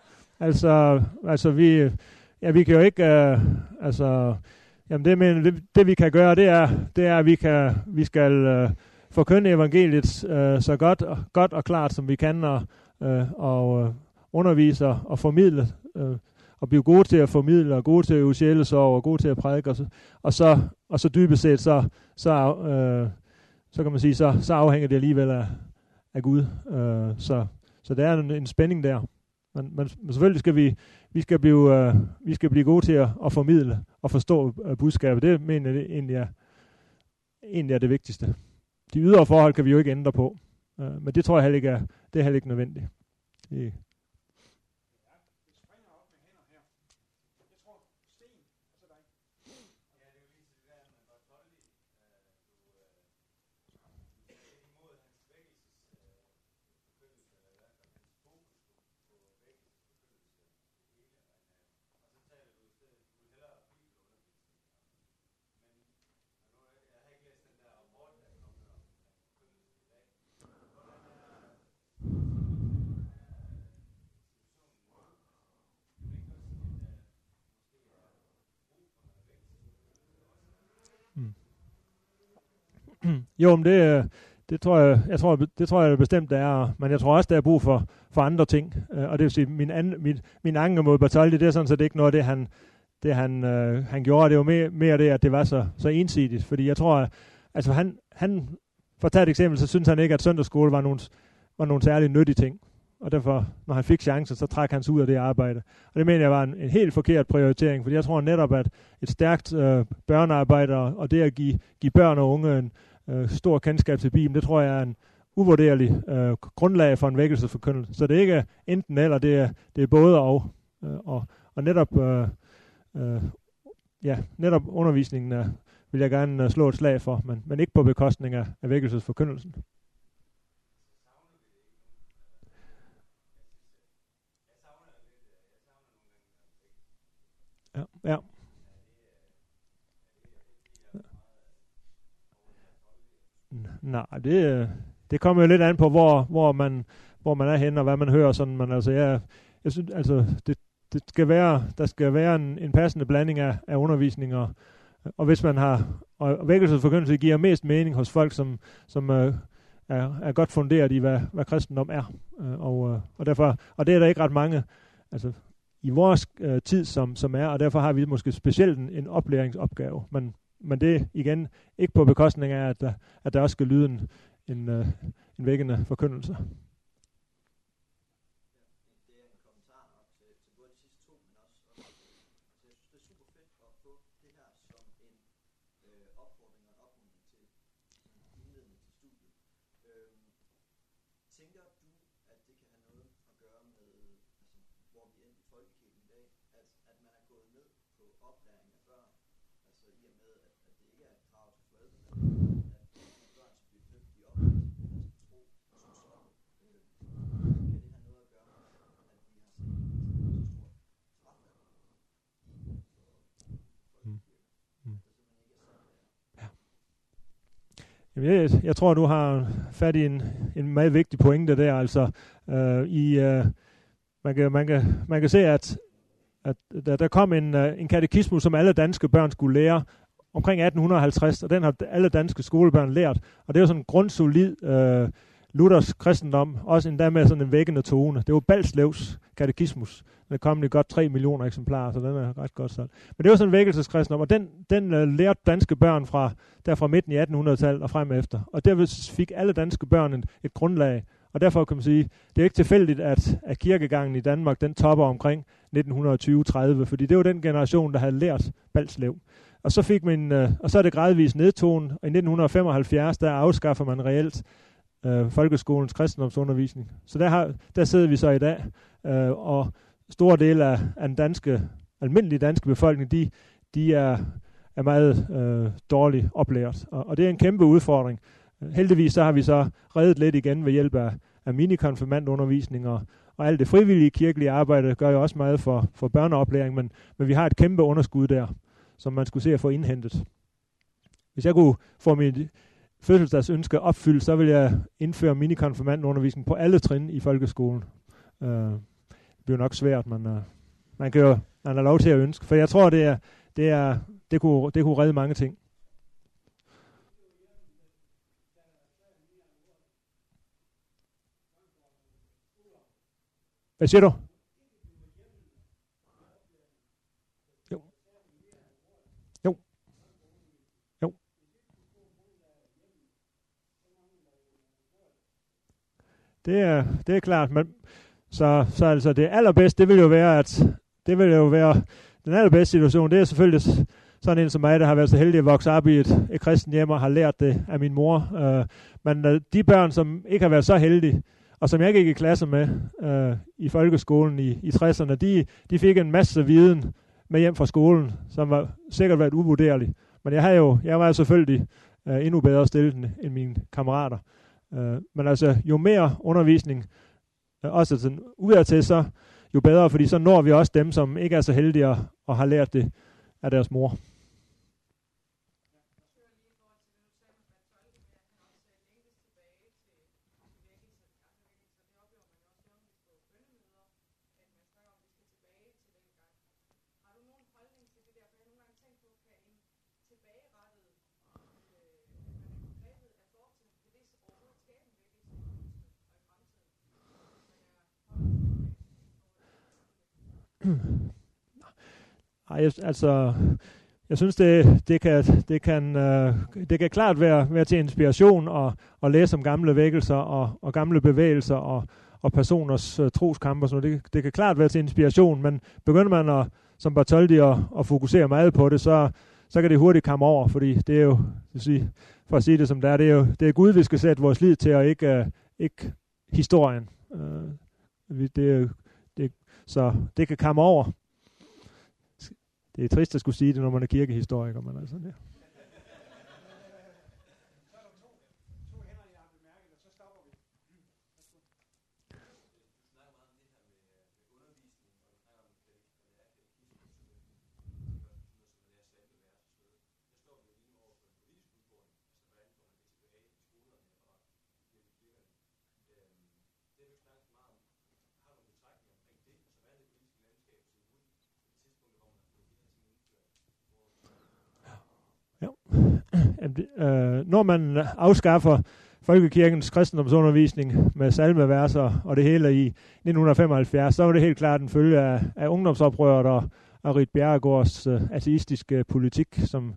Altså, altså vi, ja, vi kan jo ikke, uh, altså, jamen det, men, det, det, vi kan gøre, det er, det er at vi, kan, vi skal uh, forkynde evangeliet uh, så godt, godt og klart, som vi kan, og, uh, og uh, undervise og formidle, uh, og blive gode til at formidle, og gode til at øve sjælesorg, og gode til at prædike, og så, og så, og så dybest set, så, så, uh, så kan man sige, så, så afhænger det alligevel af, af Gud. Uh, så, så der er en, en spænding der. Men, men, men selvfølgelig skal vi, vi skal blive, øh, vi skal blive gode til at, at formidle og forstå øh, budskabet. Det mener jeg egentlig er, egentlig er det vigtigste. De ydre forhold kan vi jo ikke ændre på. øh, men det tror jeg heller ikke er, det er heller ikke nødvendigt. Det, jo, men det, øh, det tror jeg, jeg tror, det tror jeg bestemt, det er. Men jeg tror også, der er brug for, for andre ting. Øh, og det vil sige, min, an, min, min anke mod Bertoldi, det er sådan set ikke noget af det, han, det han, øh, han gjorde. Det var mere, mere det, at det var så, så ensidigt. Fordi jeg tror, altså han, han for at tage et eksempel, så synes han ikke, at søndagsskole var nogle, var nogle særlig nyttige ting. Og derfor, når han fik chancen, så trak han sig ud af det arbejde. Og det mener jeg var en, en helt forkert prioritering, fordi jeg tror netop, at et stærkt øh, børnearbejde og det at give, give børn og unge en, øh, stor kendskab til Bibelen, det tror jeg er en uvurderlig øh, grundlag for en vækkelsesforkyndelse. Så det er ikke enten eller, det er, det er både og. Øh, og, og netop, øh, øh, ja, netop undervisningen er, vil jeg gerne øh, slå et slag for, men, men ikke på bekostning af, af vækkelsesforkyndelsen. Ja, ja. Nej, det, det kommer jo lidt an på, hvor, hvor, man, hvor man er henne, og hvad man hører. Sådan, men altså, jeg, jeg synes, altså, det, det skal være, der skal være en, en passende blanding af, af undervisning, og, og hvis man har, og vækkelsesforkyndelse giver mest mening hos folk, som, som øh, er, er godt funderet i, hvad, hvad kristendom er. Øh, og, øh, og, derfor, og det er der ikke ret mange, altså i vores øh, tid, som, som er, og derfor har vi måske specielt en, en oplæringsopgave. Men men det igen ikke på bekostning af, at der, at der også skal lyde en, en, øh, en vækkende forkyndelse. Jeg, jeg tror, du har fat i en, en meget vigtig pointe der. Altså, øh, i, øh, man, kan, man, kan, man kan se, at, at der, der kom en, øh, en katekismus, som alle danske børn skulle lære omkring 1850, og den har alle danske skolebørn lært. Og det er jo sådan en grundsolid øh, Luthers kristendom, også endda med sådan en vækkende tone. Det var Balslevs katekismus. Den er kommet i godt 3 millioner eksemplarer, så den er ret godt solgt. Men det var sådan en vækkelseskristendom, og den, den uh, lærte danske børn fra, der fra midten i 1800-tallet og frem efter. Og derved fik alle danske børn et, et grundlag. Og derfor kan man sige, det er ikke tilfældigt, at, at kirkegangen i Danmark, den topper omkring 1920-30, fordi det var den generation, der havde lært Balslev. Og så fik man, uh, og så er det gradvist nedtonen, og i 1975, der afskaffer man reelt øh, folkeskolens kristendomsundervisning. Så der, har, der sidder vi så i dag, øh, og store dele af, af den danske, almindelige danske befolkning, de, de er, er meget øh, dårligt oplært. Og, og det er en kæmpe udfordring. Heldigvis så har vi så reddet lidt igen ved hjælp af, af minikonfirmandundervisning og, og alt det frivillige kirkelige arbejde gør jo også meget for, for børneoplæring, men, men vi har et kæmpe underskud der, som man skulle se at få indhentet. Hvis jeg kunne få mit fødselsdagsønske opfyldt, så vil jeg indføre minikonfirmandundervisning på alle trin i folkeskolen. Øh, det bliver nok svært, men øh, man kan jo man har lov til at ønske. For jeg tror, det, er, det, er, det, kunne, det kunne redde mange ting. Hvad siger du? Det er, det er klart, men så, så altså det allerbedste, det vil jo være, at det vil jo være den allerbedste situation, det er selvfølgelig sådan en som mig, der har været så heldig at vokse op i et, et kristen hjem og har lært det af min mor. Øh, men øh, de børn, som ikke har været så heldige, og som jeg gik i klasse med øh, i folkeskolen i, i 60'erne, de, de fik en masse viden med hjem fra skolen, som var sikkert været uvurderlig. Men jeg, havde jo, jeg var jo selvfølgelig øh, endnu bedre stillet end, end mine kammerater. Øh, men altså, jo mere undervisning, øh, også sådan udadtil, så jo bedre, fordi så når vi også dem, som ikke er så heldige og har lært det af deres mor. Ej, altså, jeg synes, det, det, kan, det, kan, øh, det kan klart være, være til inspiration at, at læse om gamle vækkelser og, og gamle bevægelser og, og personers øh, troskampe. Så det, det kan klart være til inspiration, men begynder man at, som Bartoldi at, at fokusere meget på det, så, så kan det hurtigt komme over, fordi det er jo, sige, for at sige det som det er, det er jo det er Gud, vi skal sætte vores lid til, og ikke, øh, ikke historien. Øh, det, det, så det kan komme over. Det er trist at skulle sige det, når man er kirkehistoriker, men altså det. Øh, når man afskaffer folkekirkens kristendomsundervisning med salmeverser og det hele i 1975, så var det helt klart en følge af, af ungdomsoprøret og, og Rit Bjerregårds øh, ateistiske politik som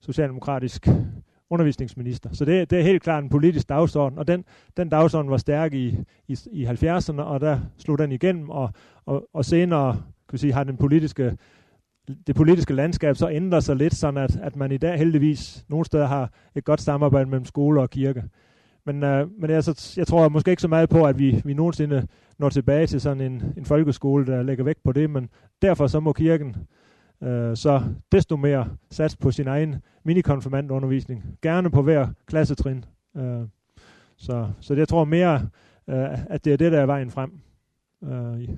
socialdemokratisk undervisningsminister. Så det, det er helt klart en politisk dagsorden, og den, den dagsorden var stærk i, i, i 70'erne, og der slog den igennem, og, og, og senere kan vi sige, har den politiske det politiske landskab så ændrer sig lidt, sådan at, at man i dag heldigvis nogle steder har et godt samarbejde mellem skole og kirke. Men, øh, men altså, jeg tror måske ikke så meget på, at vi, vi nogensinde når tilbage til sådan en, en folkeskole, der lægger vægt på det, men derfor så må kirken øh, så desto mere sats på sin egen minikonfirmandundervisning. Gerne på hver klassetrin. Øh, så, så jeg tror mere, øh, at det er det, der er vejen frem øh,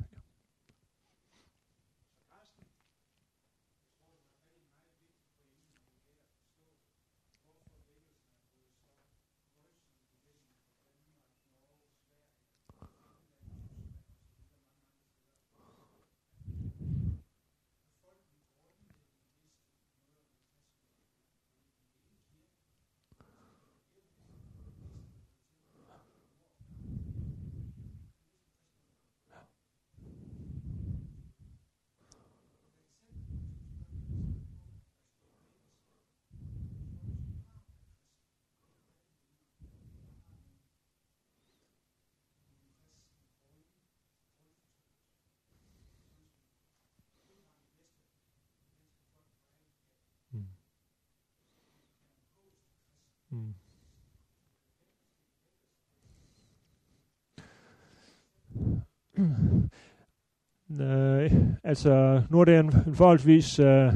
Øh, altså, nu er det en, en forholdsvis... Øh,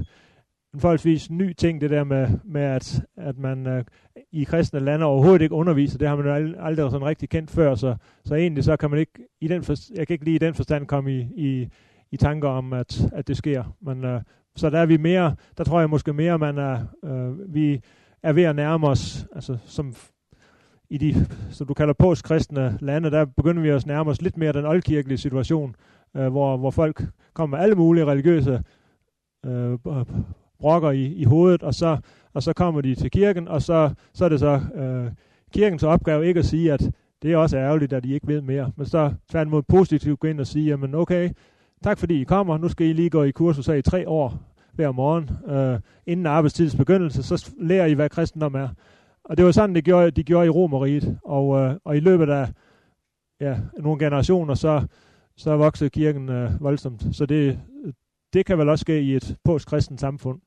en forholdsvis ny ting, det der med, med at, at man øh, i kristne lande overhovedet ikke underviser. Det har man jo aldrig sådan rigtig kendt før, så, så egentlig så kan man ikke, i den for, jeg kan ikke lige i den forstand komme i, i, i tanker om, at, at det sker. Men, øh, så der er vi mere, der tror jeg måske mere, man er, øh, vi er ved at nærme os, altså som i de, som du kalder postkristne lande, der begynder vi at nærme os lidt mere den oldkirkelige situation, øh, hvor, hvor folk kommer med alle mulige religiøse øh, øh, brokker i, i hovedet, og så, og så kommer de til kirken, og så, så er det så øh, kirkens opgave ikke at sige, at det er også ærgerligt, at I ikke ved mere, men så tværtimod positivt gå ind og sige, jamen okay, tak fordi I kommer, nu skal I lige gå i kursus her i tre år hver morgen, øh, inden arbejdstidens begyndelse, så lærer I, hvad kristendom er. Og det var sådan, det gjorde, de gjorde i Romeriet, og, øh, og i løbet af ja, nogle generationer, så, så voksede kirken øh, voldsomt. Så det, øh, det kan vel også ske i et postkristent samfund.